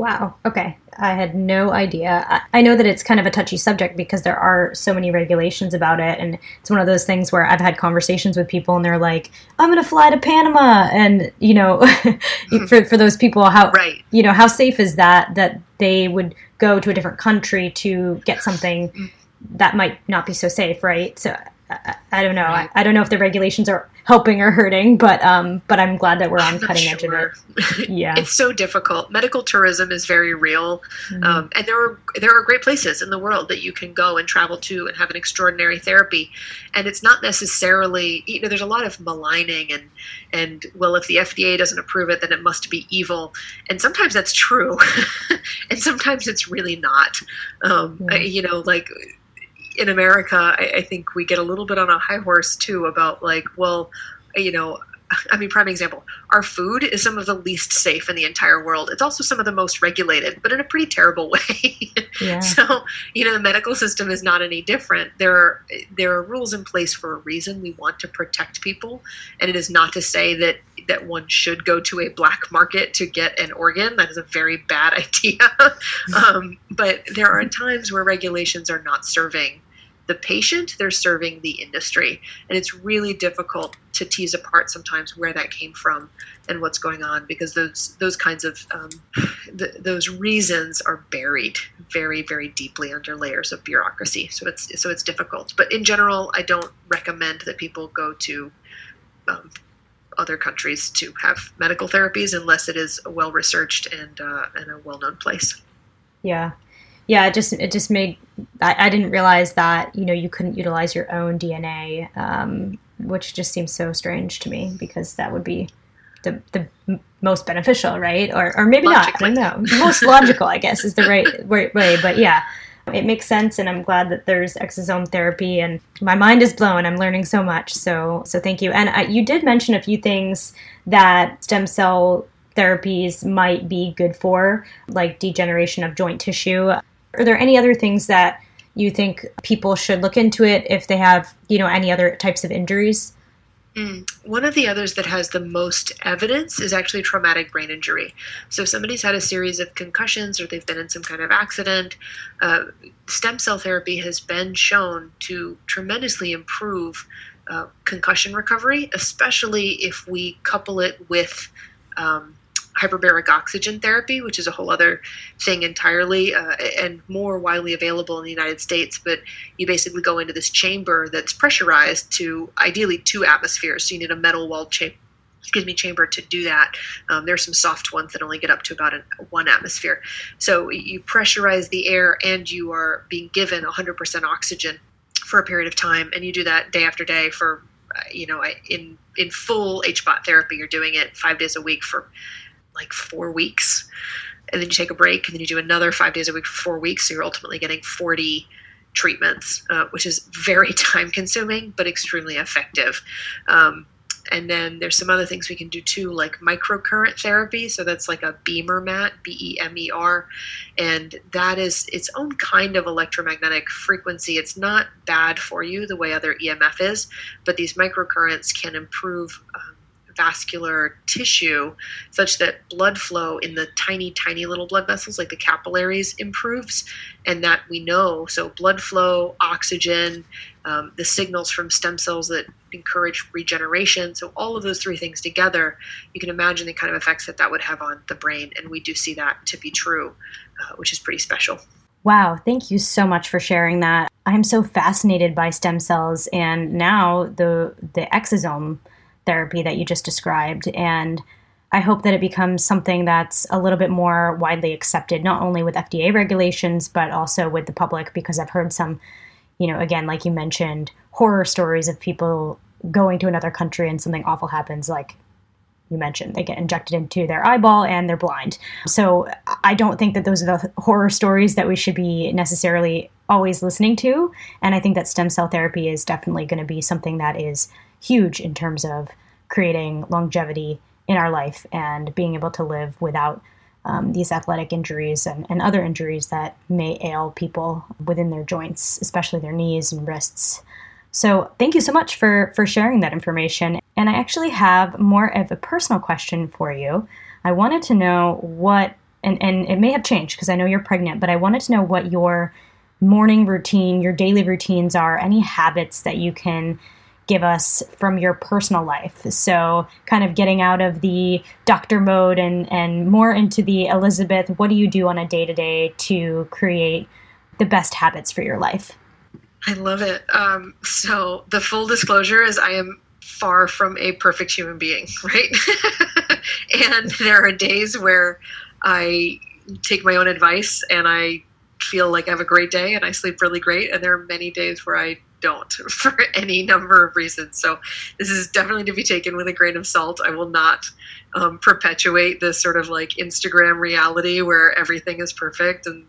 Wow. Okay. I had no idea. I, know that it's kind of a touchy subject because there are so many regulations about it. And it's one of those things where I've had conversations with people and they're like, I'm going to fly to Panama. And, you know, [laughs] for, for those people, how, right. you know, how safe is that, that they would go to a different country to get something mm. that might not be so safe, right? So I, I don't know. Right. I, I, don't know if the regulations are helping or hurting, but um, but I'm glad that we're on cutting sure. edge of it. Yeah, [laughs] it's so difficult. Medical tourism is very real, mm-hmm. um, and there are there are great places in the world that you can go and travel to and have an extraordinary therapy, and it's not necessarily you know there's a lot of maligning and and well if the FDA doesn't approve it then it must be evil, and sometimes that's true, [laughs] and sometimes it's really not. Um, yeah. You know, like in America, I, I think we get a little bit on a high horse too about like, well, you know, I mean, prime example, our food is some of the least safe in the entire world. It's also some of the most regulated, but in a pretty terrible [laughs] way. Yeah. so, you know, the medical system is not any different. There are there are rules in place for a reason. We want to protect people, and it is not to say that that one should go to a black market to get an organ. That is a very bad [laughs] idea. [laughs] um, but there are times where regulations are not serving the patient, they're serving the industry. And it's really difficult to tease apart sometimes where that came from and what's going on because those those kinds of um, th- those reasons are buried very very deeply under layers of bureaucracy. So it's so it's difficult. But in general, I don't recommend that people go to um, other countries to have medical therapies unless it is well researched and uh, and a well known place. Yeah, yeah, it just it just made I, I, didn't realize that you know you couldn't utilize your own DNA, um, which just seems so strange to me because that would be the the most beneficial, right? Or or maybe Logically. not. I don't know. Most logical, I guess, is the right, [laughs] right way. But yeah, it makes sense, and I'm glad that there's exosome therapy. And my mind is blown. I'm learning so much. So so thank you. And I, you did mention a few things that stem cell therapies might be good for, like degeneration of joint tissue. Are there any other things that you think people should look into it if they have, you know, any other types of injuries? Mm. One of the others that has the most evidence is actually traumatic brain injury. So, if somebody's had a series of concussions or they've been in some kind of accident, uh, stem cell therapy has been shown to tremendously improve uh, concussion recovery, especially if we couple it with um, hyperbaric oxygen therapy, which is a whole other thing entirely uh, and more widely available in the United States. But you basically go into this chamber that's pressurized to ideally two atmospheres. So you need a metal walled chamber excuse me chamber to do that um, there's some soft ones that only get up to about an, one atmosphere so you pressurize the air and you are being given 100% oxygen for a period of time and you do that day after day for uh, you know in in full hbot therapy you're doing it five days a week for like four weeks and then you take a break and then you do another five days a week for four weeks so you're ultimately getting 40 treatments uh, which is very [laughs] time consuming but extremely effective. Um, and then there's some other things we can do too like microcurrent therapy. So that's like a BEMER mat b-e-m-e-r and that is its own kind of electromagnetic frequency. It's not bad for you the way other emf is but these microcurrents can improve um, vascular tissue such that blood flow in the tiny, tiny little blood vessels, like the capillaries, improves. And that we know. So, blood flow, oxygen, um, the signals from stem cells that encourage regeneration. So, all of those three things together, you can imagine the kind of effects that that would have on the brain. And we do see that to be true, uh, which is pretty special. Wow, thank you so much for sharing that. I'm so fascinated by stem cells and now the the exosome therapy that you just described. And I hope that it becomes something that's a little bit more widely accepted not only with FDA regulations but also with the public because I've heard some you know again like you mentioned horror stories of people going to another country and something awful happens like you mentioned they get injected into their eyeball and they're blind. So i don't think that those are the horror stories that we should be necessarily always listening to. And i think that stem cell therapy is definitely going to be something that is huge in terms of creating longevity in our life and being able to live without um, these athletic injuries and, and other injuries that may ail people within their joints especially their knees and wrists so thank you so much for for sharing that information. And I actually have more of a personal question for you. I wanted to know what and, and it may have changed because I know you're pregnant, but I wanted to know what your morning routine, your daily routines are, any habits that you can give us from your personal life. So, kind of getting out of the doctor mode and, and more into the Elizabeth, what do you do on a day to day to create the best habits for your life? I love it. Um, so the full disclosure is I am far from a perfect human being, [laughs] right? [laughs] and there are days where I take my own advice and I feel like I have a great day and I sleep really great. And there are many days where I don't [laughs] for any number of reasons. So this is definitely to be taken with a grain of salt. I will not um, perpetuate this sort of like Instagram reality where everything is perfect and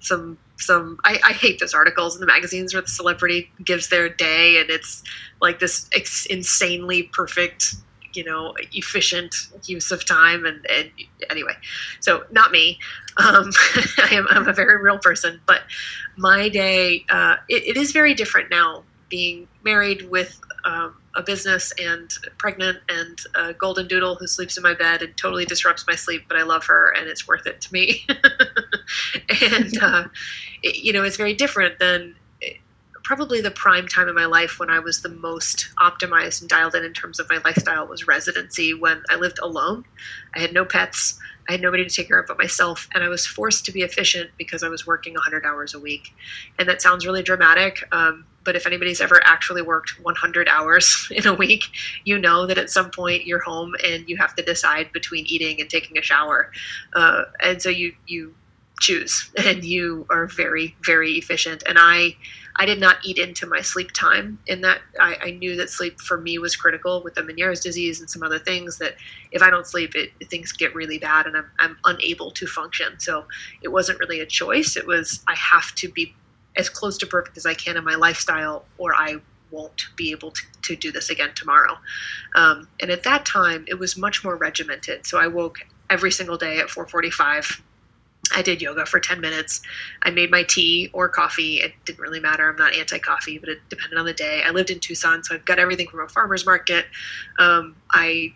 some some I, I, hate those articles in the magazines where the celebrity gives their day and it's like this ex- insanely perfect you know efficient use of time and, and anyway so not me um, [laughs] I am I'm a very real person but my day uh, it, it is very different now being married with um, a business and pregnant and a golden doodle who sleeps in my bed and totally disrupts my sleep, but I love her and it's worth it to me. [laughs] and, uh, it, you know, it's very different than probably the prime time in my life when I was the most optimized and dialed in in terms of my lifestyle was residency when I lived alone. I had no pets. I had nobody to take care of but myself, and I was forced to be efficient because I was working 100 hours a week. And that sounds really dramatic, um, but if anybody's ever actually worked 100 hours [laughs] in a week, you know that at some point you're home and you have to decide between eating and taking a shower, uh, and so you you choose, and you are very very efficient. And I I did not eat into my sleep time in that I, I, knew that sleep for me was critical with the Meniere's disease and some other things that if I don't sleep, it, things get really bad and I'm, I'm unable to function. So it wasn't really a choice. It was, I have to be as close to perfect as I can in my lifestyle or I won't be able to, to do this again tomorrow. Um, and at that time, it was much more regimented. So I woke every single day at 445 I did yoga for 10 minutes. I made my tea or coffee. It didn't really matter. I'm not anti coffee, but it depended on the day. I lived in Tucson, so I've got everything from a farmer's market. Um, I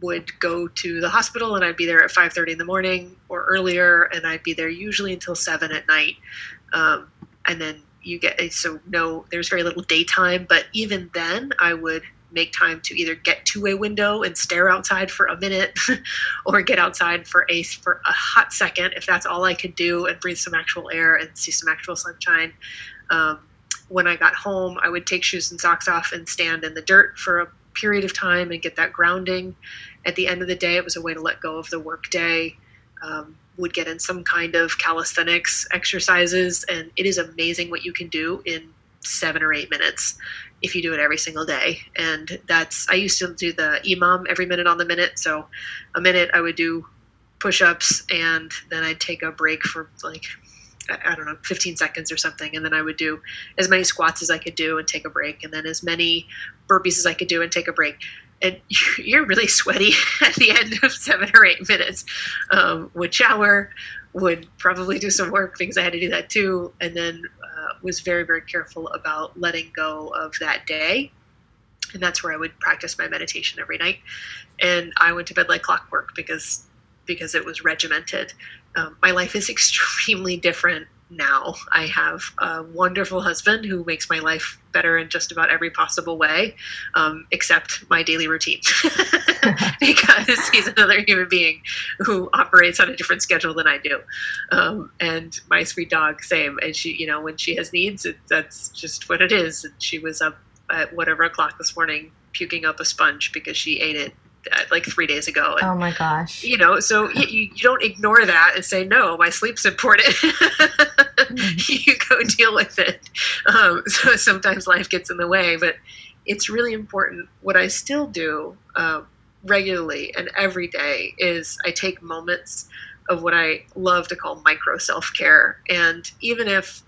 would go to the hospital and I'd be there at 5:30 in the morning or earlier, and I'd be there usually until seven at night. Um, and then you get so no, there's very little daytime, but even then, I would make time to either get to a window and stare outside for a minute [laughs] or get outside for a for a hot second if that's all I could do and breathe some actual air and see some actual sunshine. Um, when I got home, I would take shoes and socks off and stand in the dirt for a period of time and get that grounding. At the end of the day, it was a way to let go of the workday. Um, would get in some kind of calisthenics exercises, and it is amazing what you can do in seven or eight minutes if you do it every single day. And that's, I used to do the EMOM every minute on the minute. So a minute I would do push ups and then I'd take a break for like, I don't know, 15 seconds or something. And then I would do as many squats as I could do and take a break. And then as many burpees as I could do and take a break. And [laughs] you're really sweaty [laughs] at the end of seven or eight minutes. Um, would shower, would probably do some work because I had to do that too. And then was very, very careful about letting go of that day and that's where I would practice my meditation every night. And I went to bed like clockwork because because it was regimented. Um, my life is [laughs] extremely different now. I have a wonderful husband who makes my life better in just about every possible way, um, except my daily routine, [laughs] because he's another human being who operates on a different schedule than I do. Um, and my sweet dog, same. And she, you know, when she has needs, it, that's just what it is. And she was up at whatever o'clock this morning puking up a sponge because she ate it like three days ago. And, oh my gosh. You know, so you, you don't ignore that and say, no, my sleep's important. [laughs] mm-hmm. you go deal with it. Um, [laughs] so sometimes life gets in the way, but it's really important. What I still do um, regularly and every day is I take moments of what I love to call micro self care. And even if,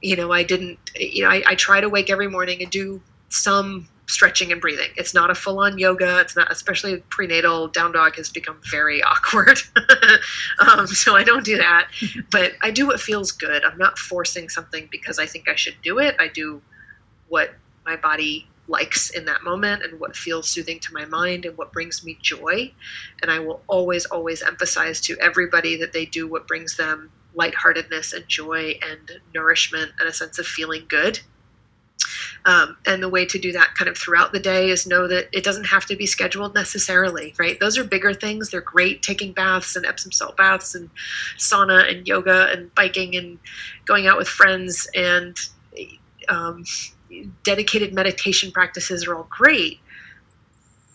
you know, I didn't, you know, I, I try to wake every morning and do some stretching and breathing. It's not a full on yoga. It's not, especially prenatal. Down dog has become very [laughs] awkward. um, so I don't do that. [laughs] But I do what feels good. I'm not forcing something because I think I should do it. I do what my body likes in that moment and what feels soothing to my mind and what brings me joy. And I will always, always emphasize to everybody that they do what brings them lightheartedness and joy and nourishment and a sense of feeling good um, and the way to do that kind of throughout the day is know that it doesn't have to be scheduled necessarily, right? Those are bigger things. They're great taking baths and Epsom salt baths and sauna and yoga and biking and going out with friends and um, dedicated meditation practices are all great.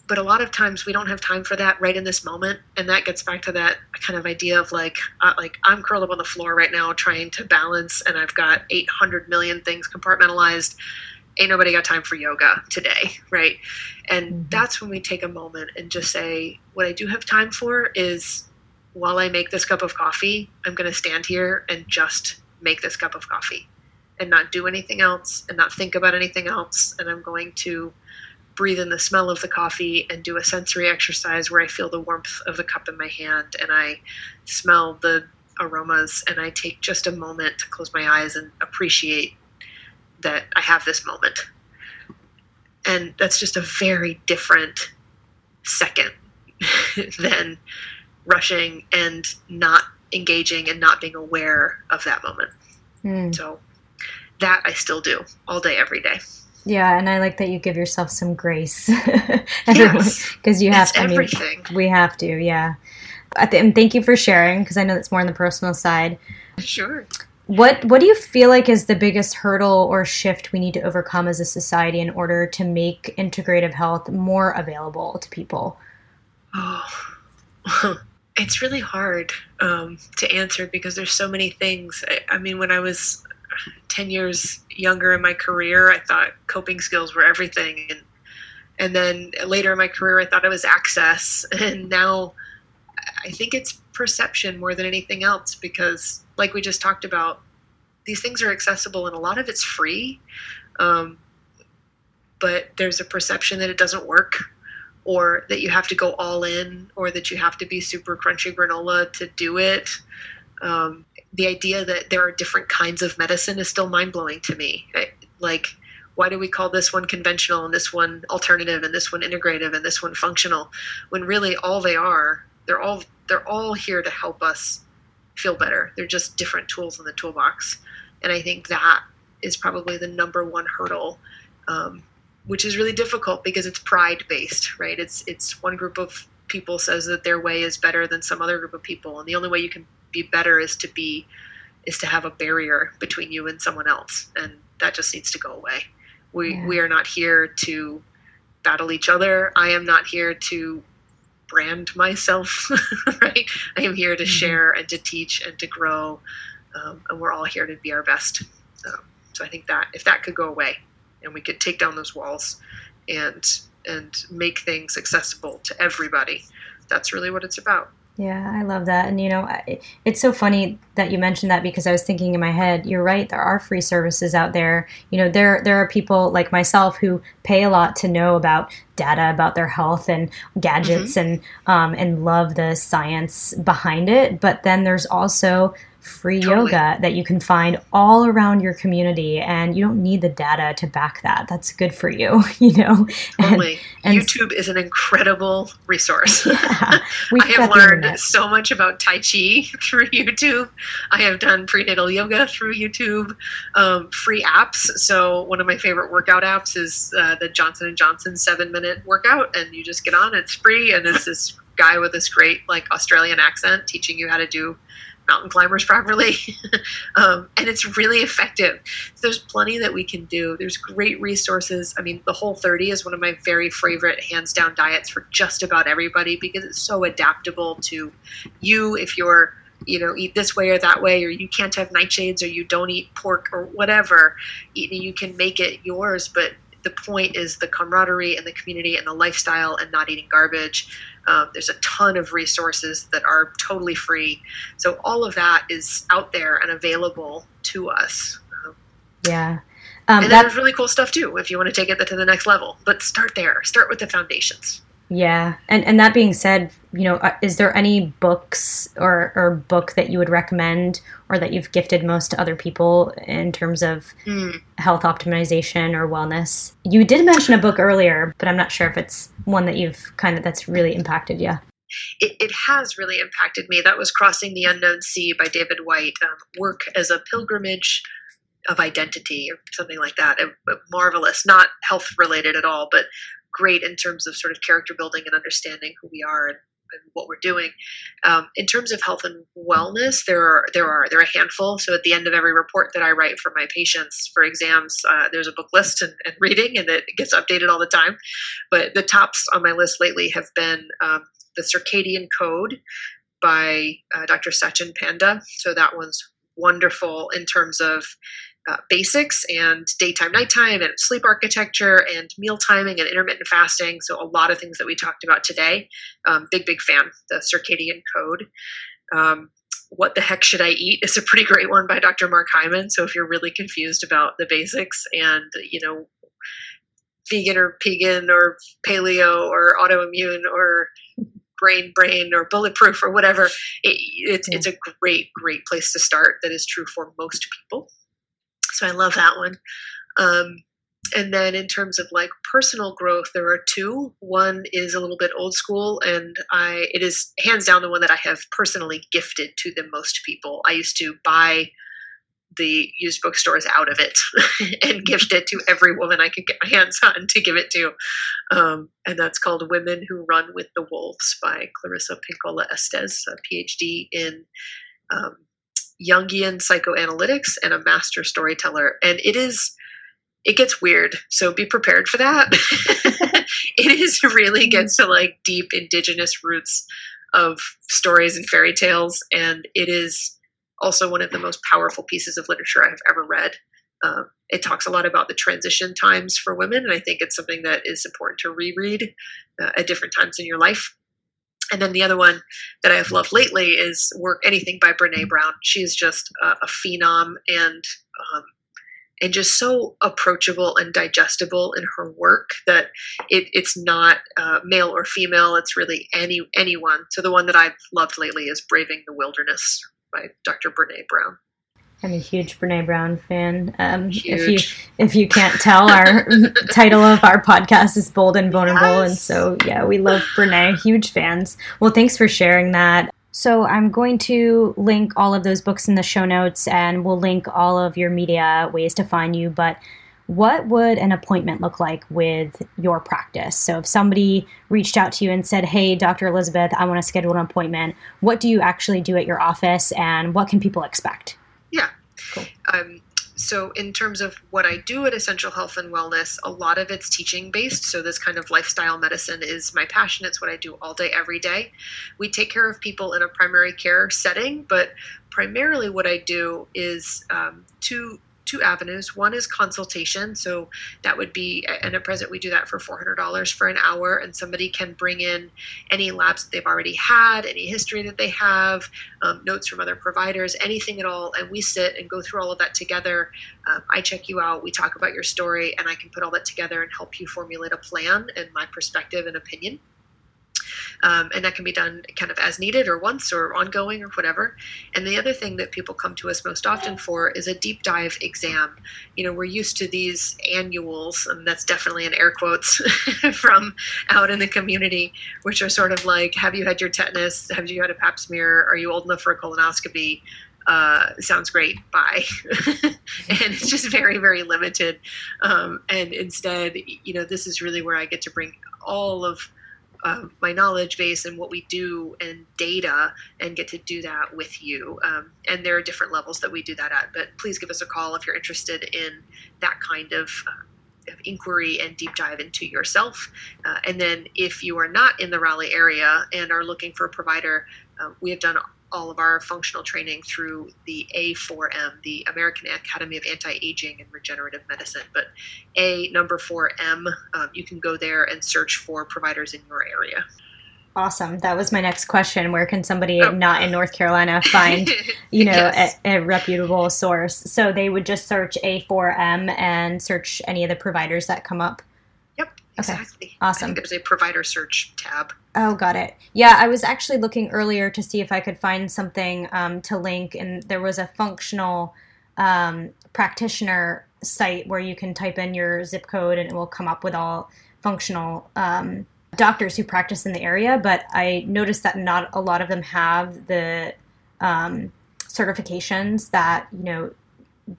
But a lot of times we don't have time for that right in this moment, and that gets back to that kind of idea of like, uh, like I'm curled up on the floor right now trying to balance, and I've got 800 million things compartmentalized ain't nobody got time for yoga today, right? And mm-hmm. that's when we take a moment and just say, what I do have time for is while I make this cup of coffee, I'm going to stand here and just make this cup of coffee and not do anything else and not think about anything else. And I'm going to breathe in the smell of the coffee and do a sensory exercise where I feel the warmth of the cup in my hand and I smell the aromas and I take just a moment to close my eyes and appreciate that I have this moment. And that's just a very different second [laughs] than rushing and not engaging and not being aware of that moment. Mm. So that I still do all day, every day. Yeah, and I like that you give yourself some grace. [laughs] Because yes. you have it's to. Everything. I mean, we have to, yeah. And thank you for sharing, because I know that's more on the personal side. Sure. What what do you feel like is the biggest hurdle or shift we need to overcome as a society in order to make integrative health more available to people? Oh, [laughs] it's really hard um, to answer because there's so many things. I, I mean, when I was 10 years younger in my career, I thought coping skills were everything. And, and then later in my career, I thought it was access. [laughs] And now I think it's perception more than anything else because like we just talked about, these things are accessible and a lot of it's free. Um, but there's a perception that it doesn't work or that you have to go all in or that you have to be super crunchy granola to do it. Um, the idea that there are different kinds of medicine is still mind blowing to me. Like, why do we call this one conventional and this one alternative and this one integrative and this one functional when really all they are they're all they're all here to help us feel better. They're just different tools in the toolbox. And I think that is probably the number one hurdle, um, which is really difficult because it's pride based, right? It's it's one group of people says that their way is better than some other group of people, and the only way you can be better is to be is to have a barrier between you and someone else, and that just needs to go away. We yeah. we are not here to battle each other. I am not here to brand myself, [laughs] right? I am here to mm-hmm. share and to teach and to grow, um, and we're all here to be our best. Um, so I think that if that could go away, and we could take down those walls, and and make things accessible to everybody, that's really what it's about. Yeah, I love that. And, you know, it's so funny that you mentioned that because I was thinking in my head, you're right, there are free services out there. You know, there, there are people like myself who pay a lot to know about data about their health and gadgets mm-hmm. and, um, and love the science behind it. But then there's also free Totally. yoga that you can find all around your community and you don't need the data to back that. That's good for you, [laughs] you know. And- Totally. and- YouTube is an incredible resource. [laughs] Yeah, [laughs] I have learned so much about Tai Chi through YouTube. I have done prenatal yoga through YouTube. Um, free apps. So one of my favorite workout apps is uh, the Johnson and Johnson seven minute workout, and you just get on. It's free, and it's this guy with this great like Australian accent teaching you how to do mountain climbers properly, [laughs] um, and it's really effective. There's plenty that we can do. There's great resources. I mean, the Whole 30 is one of my very favorite hands down diets for just about everybody because it's so adaptable to you if you're you know eat this way or that way or you can't have nightshades or you don't eat pork or whatever you can make it yours but the point is the camaraderie and the community and the lifestyle and not eating garbage um, there's a ton of resources that are totally free. So all of that is out there and available to us. Um, Yeah. Um, and then that, there's really cool stuff too if you want to take it to the next level. But start there. Start with the foundations yeah. And and that being said, you know, uh, is there any books or or book that you would recommend or that you've gifted most to other people in terms of Hmm. health optimization or wellness? You did mention a book earlier, but I'm not sure if it's one that you've kind of that's really impacted you. it, it has really impacted me. That was Crossing the Unknown Sea by David Whyte. Um, work as a pilgrimage of identity or something like that. It- it- marvelous, not health related at all, but great in terms of sort of character building and understanding who we are and, and what we're doing. Um, in terms of health and wellness, there are there are there are a handful. So at the end of every report that I write for my patients for exams, uh, there's a book list and, and reading, and it gets updated all the time. But the tops on my list lately have been um, the Circadian Code by uh, Dr. Sachin Panda. So that one's wonderful in terms of uh, basics and daytime, nighttime, and sleep architecture, and meal timing and intermittent fasting. So a lot of things that we talked about today. Um, big, big fan. The Circadian Code. Um, what the heck should I eat is a pretty great one by Dr. Mark Hyman. So if you're really confused about the basics and you know vegan or pegan or paleo or autoimmune or grain brain or bulletproof or whatever it, it's, it's a great great place to start that is true for most people so i love that one. Um, and then in terms of like personal growth there are two. One is a little bit old school and i it is hands down the one that i have personally gifted to the most people. I used to buy the used bookstores out of it [laughs] and gift it to every woman I could get my hands on to give it to. Um, and that's called Women Who Run with the Wolves by Clarissa Pinkola Estes, a PhD in um, Jungian psychoanalytics and a master storyteller. And it is, it gets weird. So be prepared for that. [laughs] it is really gets to like deep indigenous roots of stories and fairy tales. And it is, also one of the most powerful pieces of literature I've ever read. Um, it talks a lot about the transition times for women, and I think it's something that is important to reread uh, at different times in your life. And then the other one that I have loved lately is work anything by Brene Brown. She is just a, a phenom and um, and just so approachable and digestible in her work that it, it's not uh, male or female. It's really any anyone. So the one that I've loved lately is Braving the Wilderness by Dr. Brene Brown. I'm a huge Brene Brown fan. Um, if you if you can't tell, our [laughs] title of our podcast is Bold and Vulnerable, and so yeah, we love Brene. Huge fans. Well, thanks for sharing that. So I'm going to link all of those books in the show notes, and we'll link all of your media ways to find you. But what would an appointment look like with your practice? So if somebody reached out to you and said, "Hey, Dr. Elizabeth, I want to schedule an appointment," what do you actually do at your office, and what can people expect? Yeah. Cool. Um, so, in terms of what I do at Essential Health and Wellness, a lot of it's teaching based. So, this kind of lifestyle medicine is my passion. It's what I do all day, every day. We take care of people in a primary care setting, but primarily what I do is um, two two avenues. One is consultation. So that would be, and at present we do that for $400 for an hour, and somebody can bring in any labs that they've already had, any history that they have, um, notes from other providers, anything at all, and we sit and go through all of that together. Um, I check you out, we talk about your story, and I can put all that together and help you formulate a plan and my perspective and opinion. Um, and that can be done kind of as needed or once or ongoing or whatever. And the other thing that people come to us most often for is a deep dive exam. You know, we're used to these annuals, and that's definitely in air quotes [laughs] from out in the community, which are sort of like, have you had your tetanus? Have you had a pap smear? Are you old enough for a colonoscopy? uh, sounds great, bye. [laughs] and it's just very, very limited. Um, and instead, you know, this is really where I get to bring all of uh, my knowledge base and what we do and data and get to do that with you. Um, and there are different levels that we do that at. But please give us a call if you're interested in that kind of. Uh, of inquiry and deep dive into yourself. Uh, and then, if you are not in the Raleigh area and are looking for a provider, uh, we have done all of our functional training through the A4M, the American Academy of Anti Aging and Regenerative Medicine. But A number 4M, um, you can go there and search for providers in your area. Awesome. That was my next question. Where can somebody oh. not in North Carolina find, [laughs] you know, yes. a, a, reputable source? So they would just search A4M and search any of the providers that come up. Exactly. Okay. Awesome. there's a provider search tab. Oh, got it. Yeah, I was actually looking earlier to see if I could find something um, to link, and there was a functional um, practitioner site where you can type in your zip code and it will come up with all functional um, doctors who practice in the area. But I noticed that not a lot of them have the um, certifications that you know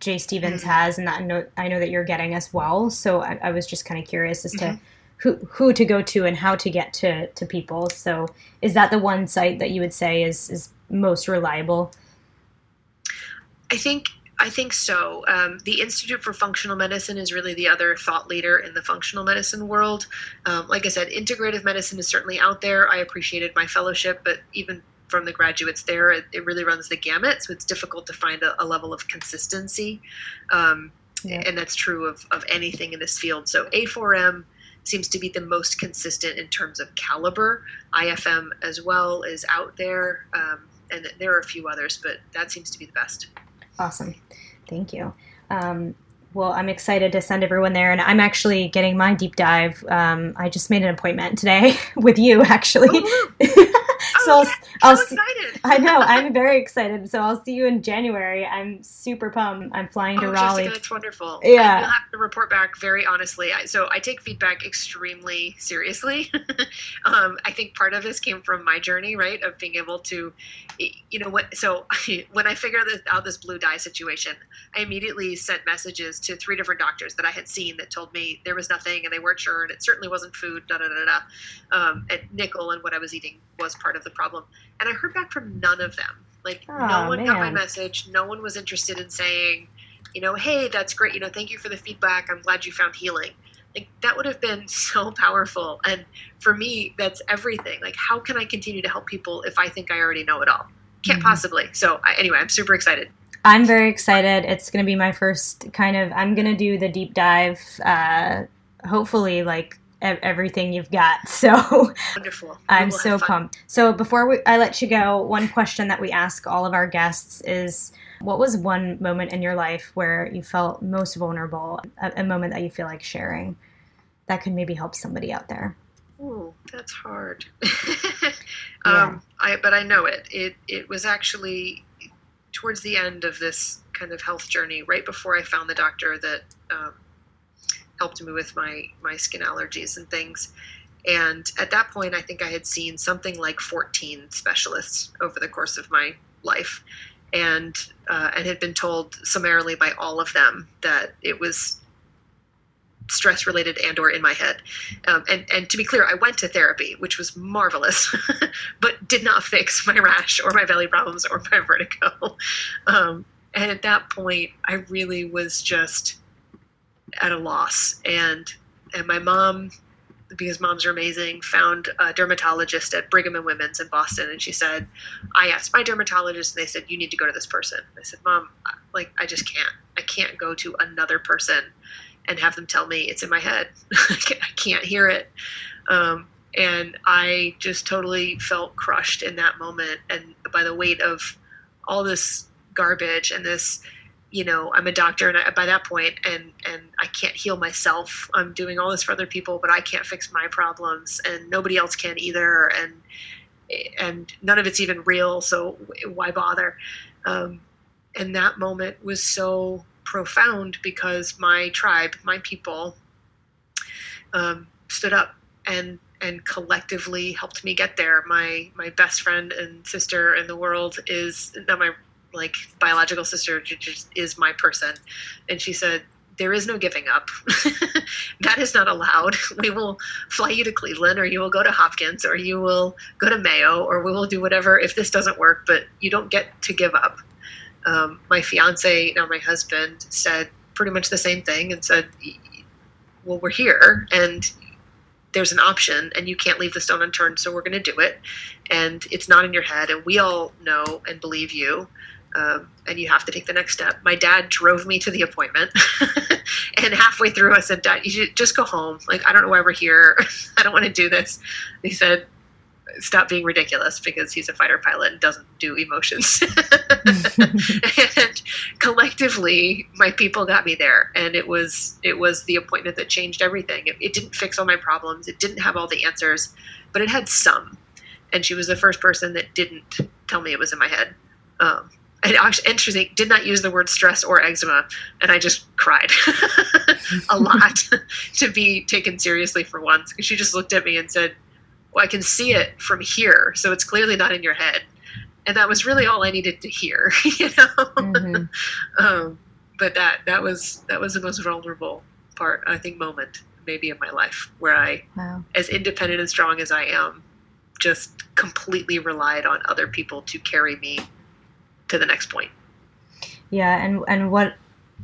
Jay Stevens mm-hmm. has, and that I know, I know that you're getting as well. So I, I was just kind of curious as mm-hmm. to who who to go to and how to get to to people. So is that the one site that you would say is is most reliable? I think I think so. Um, the Institute for Functional Medicine is really the other thought leader in the functional medicine world. Um, like I said, integrative medicine is certainly out there. I appreciated my fellowship, but even from the graduates there, it, it, really runs the gamut. So it's difficult to find a, a level of consistency. Um, yeah. And that's true of, of anything in this field. So A4M seems to be the most consistent in terms of caliber. IFM as well is out there. Um, and there are a few others, but that seems to be the best. Awesome. Thank you. Um, well, I'm excited to send everyone there, and I'm actually getting my deep dive. Um, I just made an appointment today [laughs] with you, actually. Oh, [laughs] so I'll, I'll excited. [laughs] I know. I'm very excited. So I'll see you in January. I'm super pumped. I'm flying to oh, Raleigh. Jessica, that's wonderful. Yeah. You'll have to report back very honestly. so I take feedback extremely seriously. [laughs] um, I think part of this came from my journey, right, of being able to, you know, what. So [laughs] when I figured out this blue dye situation, I immediately sent messages to three different doctors that I had seen that told me there was nothing and they weren't sure and it certainly wasn't food. Da da da da. Um, and nickel and what I was eating was part of the problem. And I heard back from none of them. Like oh, no one man. got my message. No one was interested in saying, you know, hey, that's great. You know, thank you for the feedback. I'm glad you found healing. Like that would have been [laughs] so powerful. And for me, that's everything. Like, how can I continue to help people if I think I already know it all? Can't mm-hmm. possibly. So I, anyway, I'm super excited. I'm very excited. It's going to be my first kind of. I'm going to do the deep dive. Uh, hopefully, like everything you've got. [laughs] So wonderful. I'm so pumped. So before we, I let you go, one question that we ask all of our guests is what was one moment in your life where you felt most vulnerable, a, a moment that you feel like sharing that could maybe help somebody out there? Oh, that's hard. [laughs] um, I, but I know it. It it was actually towards the end of this kind of health journey, right before I found the doctor that um, helped me with my my skin allergies and things. And at that point, I think I had seen something like 14 specialists over the course of my life, and uh, and had been told summarily by all of them that it was stress related and or in my head. Um, and and to be clear i went to therapy which was marvelous [laughs] but did not fix my rash or my belly problems or my [laughs] vertigo. Um, and at that point i really was just at a loss. And and my mom, because moms are amazing, found a dermatologist at Brigham and Women's in Boston, and she said, I asked my dermatologist, and they said you need to go to this person. I said, Mom, like I just can't. I can't go to another person and have them tell me it's in my head. [laughs] I can't hear it. Um, and I just totally felt crushed in that moment, and by the weight of all this garbage and this you know, I'm a doctor, and I, by that point, and and I can't heal myself. I'm doing all this for other people, but I can't fix my problems, and nobody else can either, and and none of it's even real. So why bother? Um, and that moment was so profound because my tribe, my people, um, stood up and and collectively helped me get there. My my best friend and sister in the world is not my like biological sister is my person, and she said there is no giving up. [laughs] that is not allowed. [laughs] We will fly you to Cleveland, or you will go to Hopkins, or you will go to Mayo, or we will do whatever if this doesn't work. But you don't get to give up. Um, my fiance, now my husband, said pretty much the same thing and said, "Well, we're here, and there's an option and you can't leave the stone unturned so we're going to do it and it's not in your head and we all know and believe you um, and you have to take the next step my dad drove me to the appointment [laughs] and halfway through i said dad you should just go home like i don't know why we're here [laughs] i don't want to do this he said stop being ridiculous because he's a fighter pilot and doesn't do emotions. [laughs] and collectively, my people got me there, and it was it was the appointment that changed everything. It, it didn't fix all my problems. It didn't have all the answers, but it had some. And she was the first person that didn't tell me it was in my head. Um, and actually, interesting, did not use the word stress or eczema, and I just cried [laughs] a lot [laughs] to be taken seriously for once. She just looked at me and said, well, I can see it from here, so it's clearly not in your head. And that was really all I needed to hear, [laughs] you know. Mm-hmm. um, but that that was that was the most vulnerable part, I think, moment maybe in my life where I, wow. as independent and strong as I am, just completely relied on other people to carry me to the next point. Yeah, and and what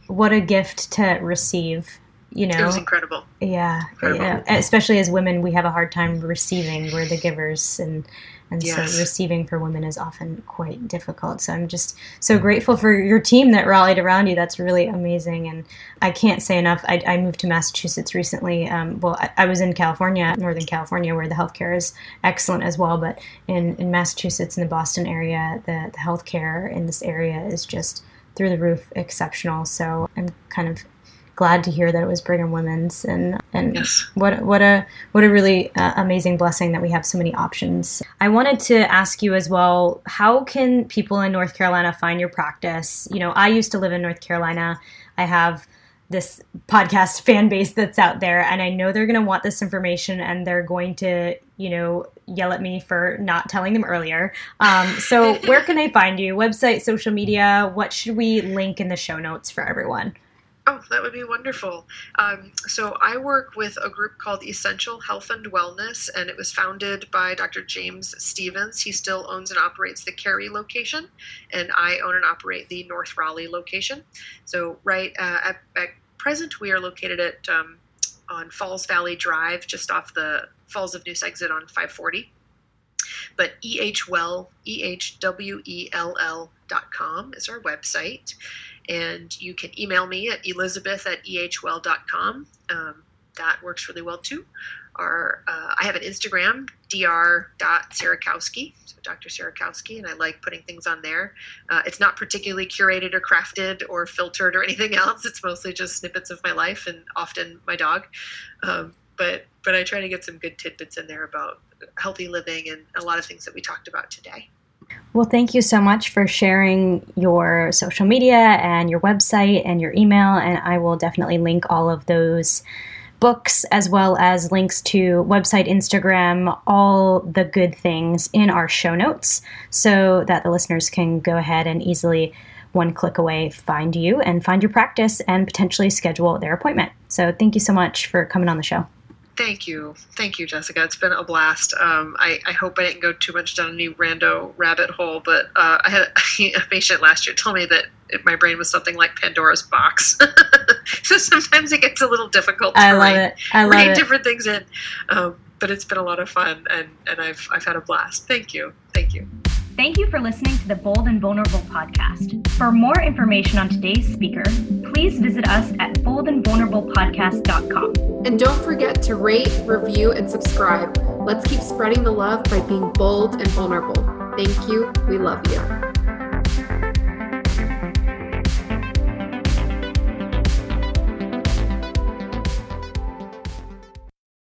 what a gift to receive you know it was incredible yeah, incredible. yeah especially as women we have a hard time receiving we're the givers and and yes. so receiving for women is often quite difficult. So i'm just so grateful for your team that rallied around you. That's really amazing. And i can't say enough i, I moved to massachusetts recently. Um, well I, I, was in california northern california where the healthcare is excellent as well. But in, in massachusetts in the boston area the, the healthcare in this area is just through the roof exceptional. So i'm kind of glad to hear that it was Brigham Women's, and and yes. what what a what a really uh, amazing blessing that we have so many options. I wanted to ask you as well, how can people in North Carolina find your practice? You know, I used to live in North Carolina. I have this podcast [laughs] fan base that's out there, and I know they're going to want this information, and they're going to you know yell at me for not telling them earlier. Um, so [laughs] where can they find you? Website, social media. What should we link in the show notes for everyone? Oh, that would be wonderful. Um, so I work with a group called Essential Health and Wellness, and it was founded by Dr. James Stevens. He still owns and operates the Cary location, and I own and operate the North Raleigh location. So right uh, at, at, present, we are located at um, on Falls Valley Drive, just off the Falls of Neuse exit on 540. But ehwell, E-H-W-E-L-L dot com is our website and you can email me at elizabeth at ehwell.com. Um, that works really well too. Or uh, I have an Instagram, dr.sierakowski, so Dr. Sierakowski, and I like putting things on there. Uh, it's not particularly curated or crafted or filtered or anything else. It's mostly just snippets of my life and often my dog. Um, but but I try to get some good tidbits in there about healthy living and a lot of things that we talked about today. Well, thank you so much for sharing your social media and your website and your email. And I will definitely link all of those books as well as links to website, Instagram, all the good things in our show notes so that the listeners can go ahead and easily, one click away, find you and find your practice and potentially schedule their appointment. So, thank you so much for coming on the show. Thank you. Thank you, Jessica. It's been a blast. Um, I, I, hope I didn't go too much down any rando rabbit hole, but uh, I had [laughs] a patient last year tell me that my brain was something like Pandora's box. [laughs] so sometimes it gets a little difficult to I love it. I love read it. different things in. Um, but it's been a lot of fun, and, and I've, I've had a blast. Thank you. Thank you. Thank you for listening to the Bold and Vulnerable podcast. For more information on today's speaker, please visit us at boldandvulnerablepodcast.com. And don't forget to rate, review, and subscribe. Let's keep spreading the love by being bold and vulnerable. Thank you. We love you.